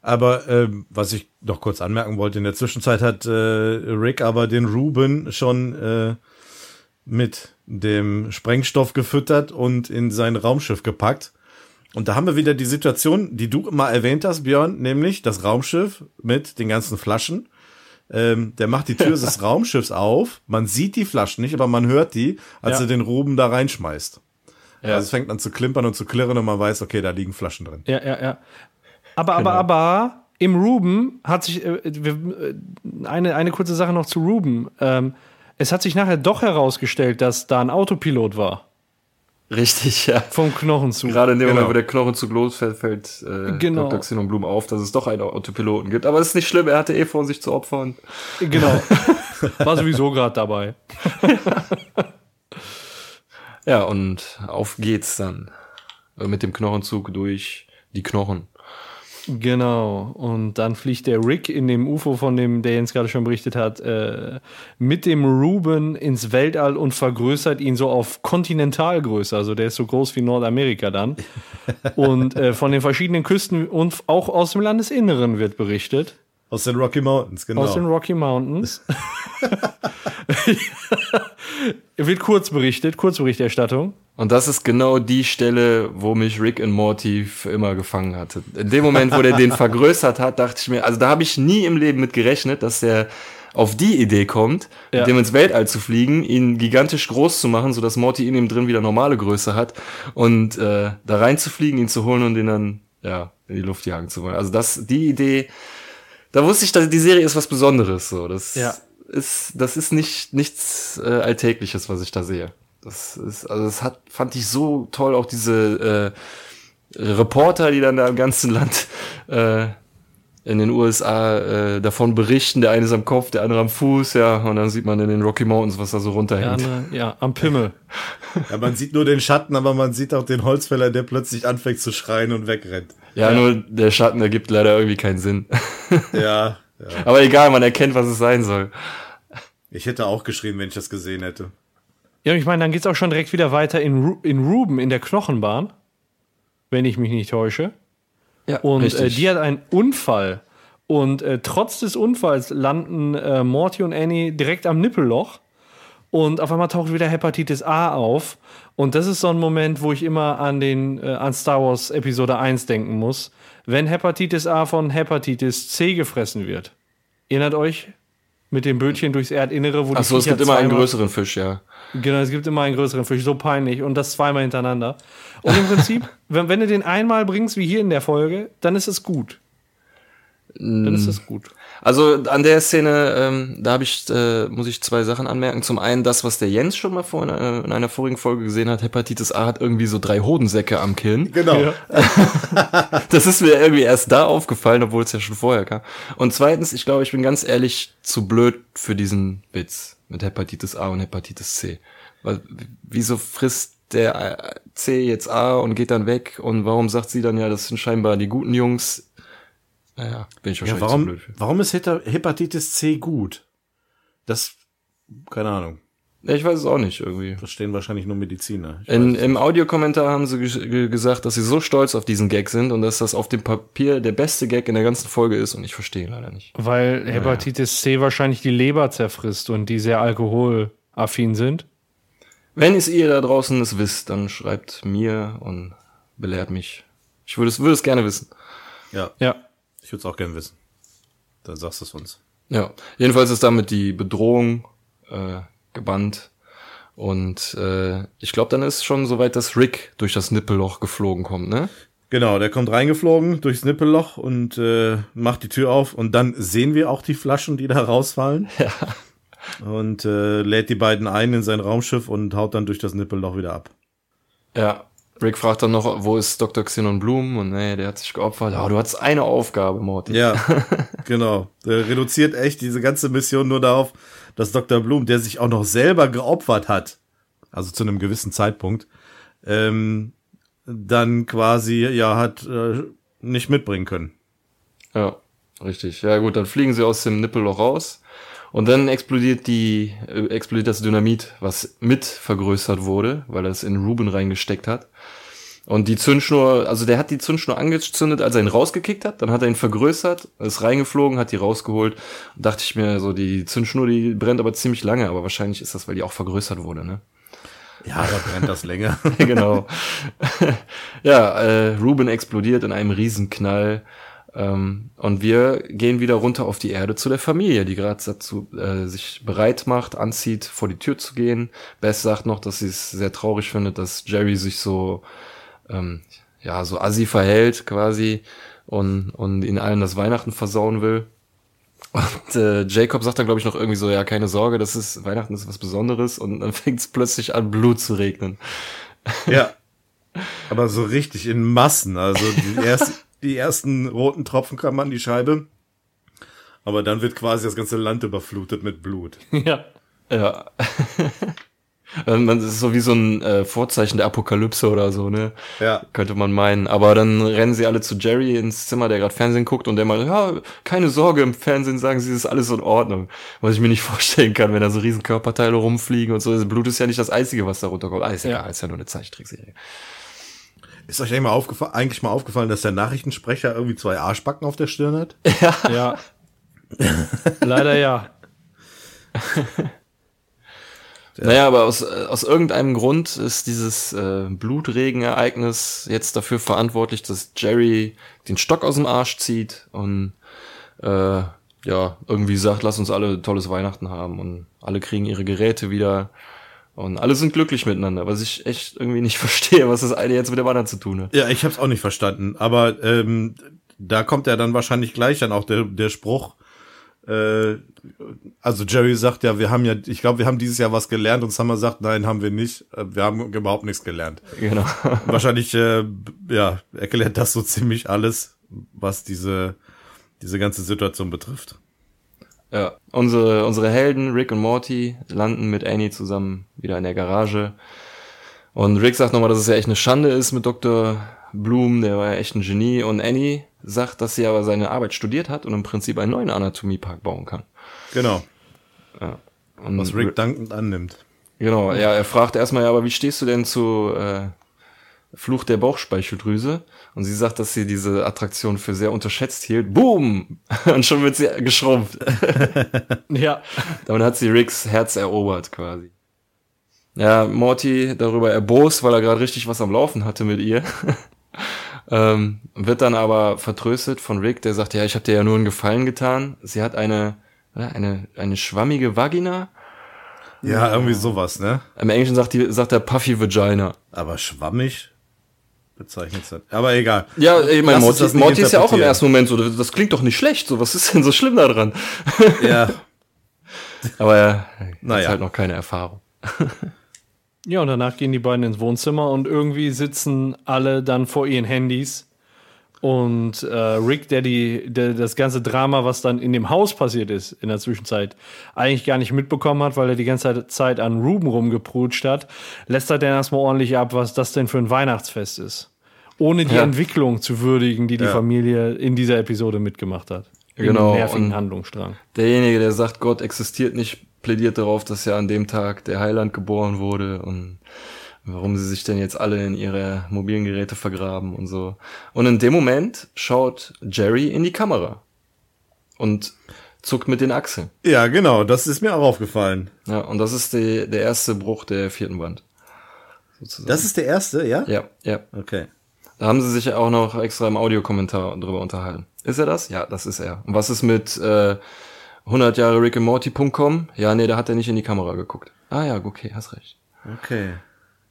Aber ähm, was ich noch kurz anmerken wollte, in der Zwischenzeit hat äh, Rick aber den Ruben schon äh, mit dem Sprengstoff gefüttert und in sein Raumschiff gepackt. Und da haben wir wieder die Situation, die du mal erwähnt hast, Björn, nämlich das Raumschiff mit den ganzen Flaschen. Ähm, der macht die Tür des Raumschiffs auf, man sieht die Flaschen nicht, aber man hört die, als ja. er den Ruben da reinschmeißt. Ja. Also es fängt an zu klimpern und zu klirren und man weiß, okay, da liegen Flaschen drin. Ja, ja, ja. Aber, genau. aber, aber, im Ruben hat sich, äh, äh, eine, eine kurze Sache noch zu Ruben. Ähm, es hat sich nachher doch herausgestellt, dass da ein Autopilot war. Richtig, ja. Vom Knochenzug. Gerade in dem genau. Moment, wo der Knochenzug losfällt, fällt äh, genau. Dr. Xenon Blum auf, dass es doch einen Autopiloten gibt. Aber es ist nicht schlimm, er hatte eh vor, sich zu opfern. Genau. War sowieso gerade dabei. Ja, und auf geht's dann äh, mit dem Knochenzug durch die Knochen. Genau. Und dann fliegt der Rick in dem UFO, von dem der Jens gerade schon berichtet hat, äh, mit dem Ruben ins Weltall und vergrößert ihn so auf Kontinentalgröße. Also der ist so groß wie Nordamerika dann. und äh, von den verschiedenen Küsten und auch aus dem Landesinneren wird berichtet. Aus den Rocky Mountains, genau. Aus den Rocky Mountains. Wird kurz berichtet, Kurzberichterstattung. Und das ist genau die Stelle, wo mich Rick und Morty für immer gefangen hatte. In dem Moment, wo der den vergrößert hat, dachte ich mir, also da habe ich nie im Leben mit gerechnet, dass der auf die Idee kommt, ja. mit dem ins Weltall zu fliegen, ihn gigantisch groß zu machen, sodass Morty in ihm drin wieder normale Größe hat und äh, da reinzufliegen, ihn zu holen und ihn dann ja in die Luft jagen zu wollen. Also das, die Idee da wusste ich, dass die Serie ist was Besonderes. So, das ja. ist, das ist nicht nichts äh, Alltägliches, was ich da sehe. Das ist, also das hat, fand ich so toll, auch diese äh, Reporter, die dann da im ganzen Land äh, in den USA äh, davon berichten, der eine ist am Kopf, der andere am Fuß, ja, und dann sieht man in den Rocky Mountains, was da so runterhängt. Ja, ja am Pimmel. ja, man sieht nur den Schatten, aber man sieht auch den Holzfäller, der plötzlich anfängt zu schreien und wegrennt. Ja, ja. nur der Schatten ergibt leider irgendwie keinen Sinn. ja, ja. Aber egal, man erkennt, was es sein soll. Ich hätte auch geschrien, wenn ich das gesehen hätte. Ja, und ich meine, dann geht's auch schon direkt wieder weiter in, Ru in Ruben, in der Knochenbahn. Wenn ich mich nicht täusche. Ja, und äh, die hat einen Unfall. Und äh, trotz des Unfalls landen äh, Morty und Annie direkt am Nippelloch. und auf einmal taucht wieder Hepatitis A auf. Und das ist so ein Moment, wo ich immer an den äh, an Star Wars Episode 1 denken muss, wenn Hepatitis A von Hepatitis C gefressen wird. Erinnert euch mit dem Bötchen durchs Erdinnere, wo Achso, es gibt immer einen größeren Fisch, ja. Genau, es gibt immer einen größeren Fisch, so peinlich und das zweimal hintereinander. Und im Prinzip, wenn, wenn du den einmal bringst, wie hier in der Folge, dann ist es gut. Dann ist es gut. Also an der Szene, ähm, da habe ich, äh, muss ich zwei Sachen anmerken. Zum einen das, was der Jens schon mal vor in, äh, in einer vorigen Folge gesehen hat. Hepatitis A hat irgendwie so drei Hodensäcke am Kinn. Genau. Ja. Das ist mir irgendwie erst da aufgefallen, obwohl es ja schon vorher kam. Und zweitens, ich glaube, ich bin ganz ehrlich zu blöd für diesen Witz mit Hepatitis A und Hepatitis C. Weil, wieso frisst der äh, C jetzt A und geht dann weg? Und warum sagt sie dann ja, das sind scheinbar die guten Jungs? Naja, bin ich Ja, wahrscheinlich zu warum, blöd für. warum ist Hepatitis C gut? Das, keine Ahnung. Ja, ich weiß es auch nicht irgendwie. Verstehen wahrscheinlich nur Mediziner. In, Im Audiokommentar haben sie ges- ge- gesagt, dass sie so stolz auf diesen Gag sind und dass das auf dem Papier der beste Gag in der ganzen Folge ist und ich verstehe ihn leider nicht. Weil Hepatitis C wahrscheinlich die Leber zerfrisst und die sehr alkoholaffin sind. Wenn es ihr da draußen es wisst, dann schreibt mir und belehrt mich. Ich würde es, würde es gerne wissen. ja, Ja. ich würde es auch gerne wissen. Dann sagst du es uns. Ja, jedenfalls ist damit die Bedrohung äh, gebannt. Und äh, ich glaube, dann ist schon soweit, dass Rick durch das Nippelloch geflogen kommt, ne? Genau, der kommt reingeflogen durchs Nippelloch und äh, macht die Tür auf und dann sehen wir auch die Flaschen, die da rausfallen. Ja. Und äh, lädt die beiden ein in sein Raumschiff und haut dann durch das Nippelloch wieder ab. Ja. Rick fragt dann noch, wo ist Dr. Xenon Bloom? Und nee, der hat sich geopfert. Aber du hattest eine Aufgabe, Morty. Ja, genau. Der reduziert echt diese ganze Mission nur darauf, dass Dr. Bloom, der sich auch noch selber geopfert hat, also zu einem gewissen Zeitpunkt, ähm, dann quasi ja hat äh, nicht mitbringen können. Ja, richtig. Ja gut, dann fliegen sie aus dem Nippelloch raus. Und dann explodiert die, äh, explodiert das Dynamit, was mit vergrößert wurde, weil er es in Ruben reingesteckt hat. Und die Zündschnur, also der hat die Zündschnur angezündet, als er ihn rausgekickt hat, dann hat er ihn vergrößert, ist reingeflogen, hat die rausgeholt. Und dachte ich mir so, die Zündschnur, die brennt aber ziemlich lange, aber wahrscheinlich ist das, weil die auch vergrößert wurde, ne? Ja, da brennt das länger. genau. ja, äh, Ruben explodiert in einem Riesenknall. Ähm, und wir gehen wieder runter auf die Erde zu der Familie, die gerade dazu äh, sich bereit macht, anzieht, vor die Tür zu gehen. Bess sagt noch, dass sie es sehr traurig findet, dass Jerry sich so ähm, ja so assi verhält quasi und und ihnen allen das Weihnachten versauen will. Und äh, Jacob sagt dann, glaube ich, noch irgendwie so, ja, keine Sorge, das ist Weihnachten ist was Besonderes und dann fängt es plötzlich an, Blut zu regnen. ja. Aber so richtig in Massen. Also die, erst, die ersten roten Tropfen kamen an die Scheibe. Aber dann wird quasi das ganze Land überflutet mit Blut. Ja. Ja. Man das ist so wie so ein äh, Vorzeichen der Apokalypse oder so, ne? Ja. Könnte man meinen. Aber dann rennen sie alle zu Jerry ins Zimmer, der gerade Fernsehen guckt und der meint, ja, keine Sorge, im Fernsehen sagen sie, ist alles in Ordnung. Was ich mir nicht vorstellen kann, wenn da so riesen Körperteile rumfliegen und so. Das Blut ist ja nicht das Einzige, was da runterkommt. Ah, ist egal, ist ja nur eine Zeichentrickserie. Ist euch eigentlich mal, aufgefallen, eigentlich mal aufgefallen, dass der Nachrichtensprecher irgendwie zwei Arschbacken auf der Stirn hat? Ja. Leider ja. Naja, aber aus, äh, aus irgendeinem Grund ist dieses äh, Blutregenereignis jetzt dafür verantwortlich, dass Jerry den Stock aus dem Arsch zieht und äh, ja, irgendwie sagt, lass uns alle tolles Weihnachten haben und alle kriegen ihre Geräte wieder und alle sind glücklich miteinander, was ich echt irgendwie nicht verstehe, was das eine jetzt mit dem anderen zu tun hat. Ja, ich hab's auch nicht verstanden. Aber ähm, da kommt ja dann wahrscheinlich gleich dann auch der, der Spruch. Äh, also Jerry sagt ja, wir haben ja, ich glaube, wir haben dieses Jahr was gelernt und Summer sagt, nein, haben wir nicht. Äh, Wir haben überhaupt nichts gelernt. Genau. wahrscheinlich, äh, ja, erklärt das so ziemlich alles, was diese, diese ganze Situation betrifft. Ja, unsere, unsere Helden, Rick und Morty, landen mit Annie zusammen wieder in der Garage. Und Rick sagt nochmal, dass es ja echt eine Schande ist mit Dr. Bloom, der war ja echt ein Genie. Und Annie sagt, dass sie aber seine Arbeit studiert hat und im Prinzip einen neuen Anatomiepark bauen kann. Genau. Und Was Rick dankend annimmt. Genau, ja, er fragt erstmal, ja, aber wie stehst du denn zu äh, Fluch der Bauchspeicheldrüse? Und sie sagt, dass sie diese Attraktion für sehr unterschätzt hielt. Boom! Und schon wird sie geschrumpft. Ja. Damit hat sie Ricks Herz erobert quasi. ja, Morty darüber erbost, weil er gerade richtig was am Laufen hatte mit ihr. ähm, wird dann aber vertröstet von Rick, der sagt, ja, ich habe dir ja nur einen Gefallen getan. Sie hat eine, eine, eine schwammige Vagina. Ja, irgendwie sowas, ne? Im Englischen sagt, die, sagt er Puffy Vagina. Aber schwammig bezeichnet es. Aber egal. Ja, ich meine, Morty, Morty ist ja auch im ersten Moment so, das klingt doch nicht schlecht, so, was ist denn so schlimm daran? Ja. aber er naja. hat halt noch keine Erfahrung. Ja, und danach gehen die beiden ins Wohnzimmer und irgendwie sitzen alle dann vor ihren Handys. Und äh, Rick, der, die, der das ganze Drama, was dann in dem Haus passiert ist, in der Zwischenzeit, eigentlich gar nicht mitbekommen hat, weil er die ganze Zeit an Ruben rumgeprutscht hat, lässt er dann erstmal ordentlich ab, was das denn für ein Weihnachtsfest ist. Ohne die ja. Entwicklung zu würdigen, die die ja. Familie in dieser Episode mitgemacht hat. In genau. nervigen Handlungsstrang. Derjenige, der sagt, Gott existiert nicht, plädiert darauf, dass ja an dem Tag der Heiland geboren wurde und warum sie sich denn jetzt alle in ihre mobilen Geräte vergraben und so. Und in dem Moment schaut Jerry in die Kamera und zuckt mit den Achseln. Ja, genau, das ist mir auch aufgefallen. Ja, und das ist die, der erste Bruch der vierten Wand. Sozusagen. Das ist der erste, ja? Ja, ja. Okay. Da haben sie sich ja auch noch extra im Audiokommentar drüber unterhalten. Ist er das? Ja, das ist er. Und was ist mit äh, 100 Jahre Rick and Morty.com. Ja, nee, da hat er nicht in die Kamera geguckt. Ah ja, okay, hast recht. Okay.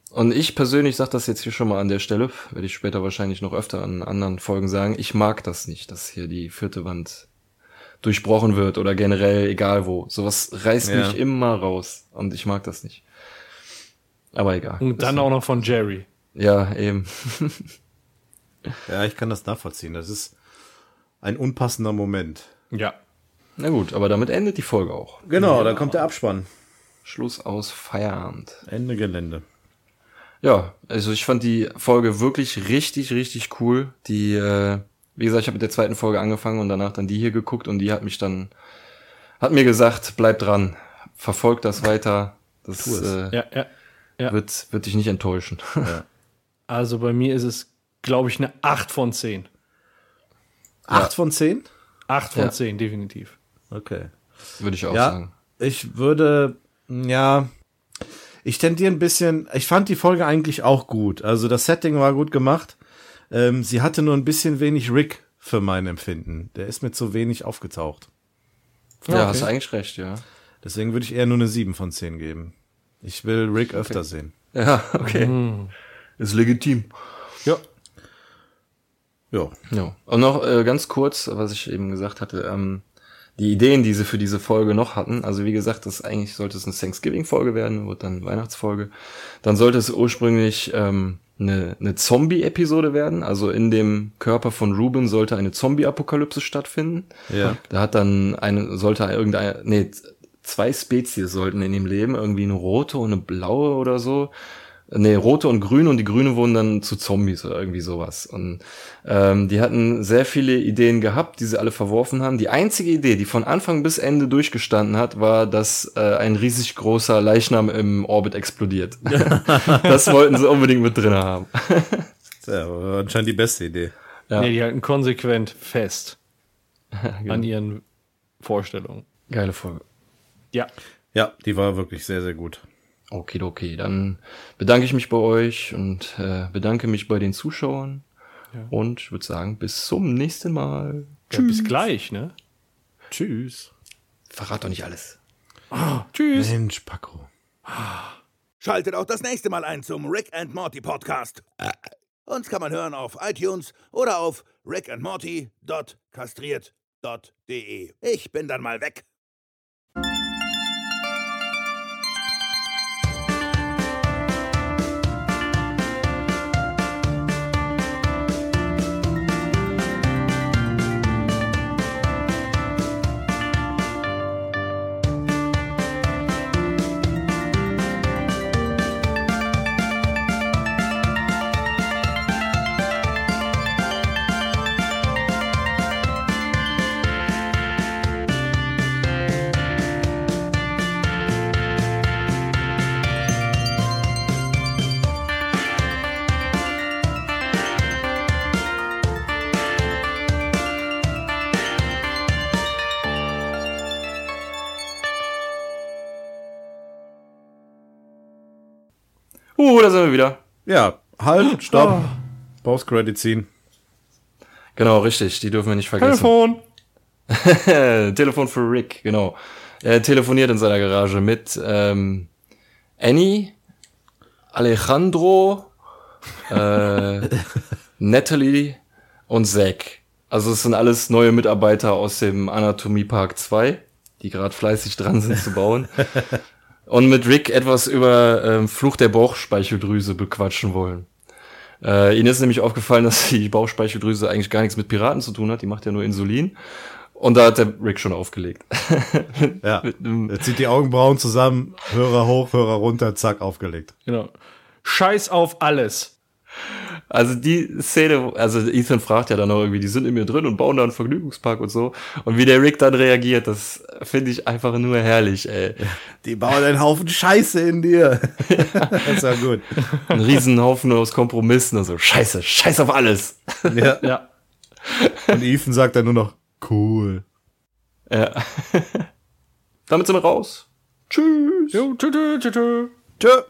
Und ich persönlich sag das jetzt hier schon mal an der Stelle, werde ich später wahrscheinlich noch öfter an anderen Folgen sagen. Ich mag das nicht, dass hier die vierte Wand durchbrochen wird oder generell egal wo. Sowas reißt ja. mich immer raus und ich mag das nicht. Aber egal. Und dann auch noch von Jerry. Ja, eben. ja, ich kann das nachvollziehen. Das ist ein unpassender Moment. Ja. Na gut, aber damit endet die Folge auch. Genau, ja. dann kommt der Abspann. Schluss aus Feierabend. Ende Gelände. Ja, also ich fand die Folge wirklich richtig, richtig cool. Die, äh, wie gesagt, ich habe mit der zweiten Folge angefangen und danach dann die hier geguckt und die hat mich dann, hat mir gesagt, bleib dran, verfolg das weiter. Das äh, ja, ja, ja. Wird, wird dich nicht enttäuschen. Ja. Also bei mir ist es, glaube ich, eine 8 von 10. 8 von 10? 8 von 10, definitiv. Okay. Würde ich auch ja, sagen. Ich würde, ja, ich tendiere ein bisschen, ich fand die Folge eigentlich auch gut. Also das Setting war gut gemacht. Ähm, sie hatte nur ein bisschen wenig Rick für mein Empfinden. Der ist mir zu wenig aufgetaucht. Ja, okay. hast du eigentlich recht, ja. Deswegen würde ich eher nur eine 7 von 10 geben. Ich will Rick okay. öfter sehen. Ja, okay. Mhm. Ist legitim. Ja. Ja. ja. Und noch äh, ganz kurz, was ich eben gesagt hatte, ähm, die Ideen, die sie für diese Folge noch hatten. Also wie gesagt, das eigentlich sollte es eine Thanksgiving-Folge werden, wird dann Weihnachtsfolge. Dann sollte es ursprünglich ähm, eine, eine Zombie-Episode werden. Also in dem Körper von Ruben sollte eine Zombie-Apokalypse stattfinden. Ja. Da hat dann eine, sollte irgendein, nee, zwei Spezies sollten in ihm leben, irgendwie eine rote und eine blaue oder so. Nee, rote und grüne und die grüne wurden dann zu Zombies oder irgendwie sowas. Und ähm, die hatten sehr viele Ideen gehabt, die sie alle verworfen haben. Die einzige Idee, die von Anfang bis Ende durchgestanden hat, war, dass äh, ein riesig großer Leichnam im Orbit explodiert. das wollten sie unbedingt mit drin haben. ja, war anscheinend die beste Idee. Ja. Nee, die halten konsequent fest genau. an ihren Vorstellungen. Geile Folge. Ja. Ja, die war wirklich sehr, sehr gut. Okay, dann bedanke ich mich bei euch und äh, bedanke mich bei den Zuschauern. Ja. Und ich würde sagen, bis zum nächsten Mal. Ja, bis gleich, ne? Tschüss. Verrat doch nicht alles. Oh, tschüss. Mensch, Paco. Schaltet auch das nächste Mal ein zum Rick and Morty Podcast. Uns kann man hören auf iTunes oder auf rickandmorty.kastriert.de. Ich bin dann mal weg. Da sind wir wieder. Ja, halt, stopp. Post-Credit ziehen. Genau, richtig. Die dürfen wir nicht vergessen. Telefon. Telefon für Rick, genau. Er telefoniert in seiner Garage mit ähm, Annie, Alejandro, äh, Natalie und Zack. Also es sind alles neue Mitarbeiter aus dem Anatomie Park 2, die gerade fleißig dran sind zu bauen. Und mit Rick etwas über ähm, Fluch der Bauchspeicheldrüse bequatschen wollen. Äh, ihnen ist nämlich aufgefallen, dass die Bauchspeicheldrüse eigentlich gar nichts mit Piraten zu tun hat. Die macht ja nur Insulin. Und da hat der Rick schon aufgelegt. ja. Er zieht die Augenbrauen zusammen, Hörer hoch, Hörer runter, zack, aufgelegt. Genau. Scheiß auf alles. Also die Szene, also Ethan fragt ja dann auch irgendwie, die sind in mir drin und bauen da einen Vergnügungspark und so. Und wie der Rick dann reagiert, das finde ich einfach nur herrlich, ey. Die bauen einen Haufen Scheiße in dir. das ist ja gut. Ein Riesenhaufen aus Kompromissen und so. Scheiße, scheiß auf alles. Ja. ja. Und Ethan sagt dann nur noch, cool. Ja. Damit sind wir raus. Tschüss. Jo, tschüss, tschüss. Tschüss.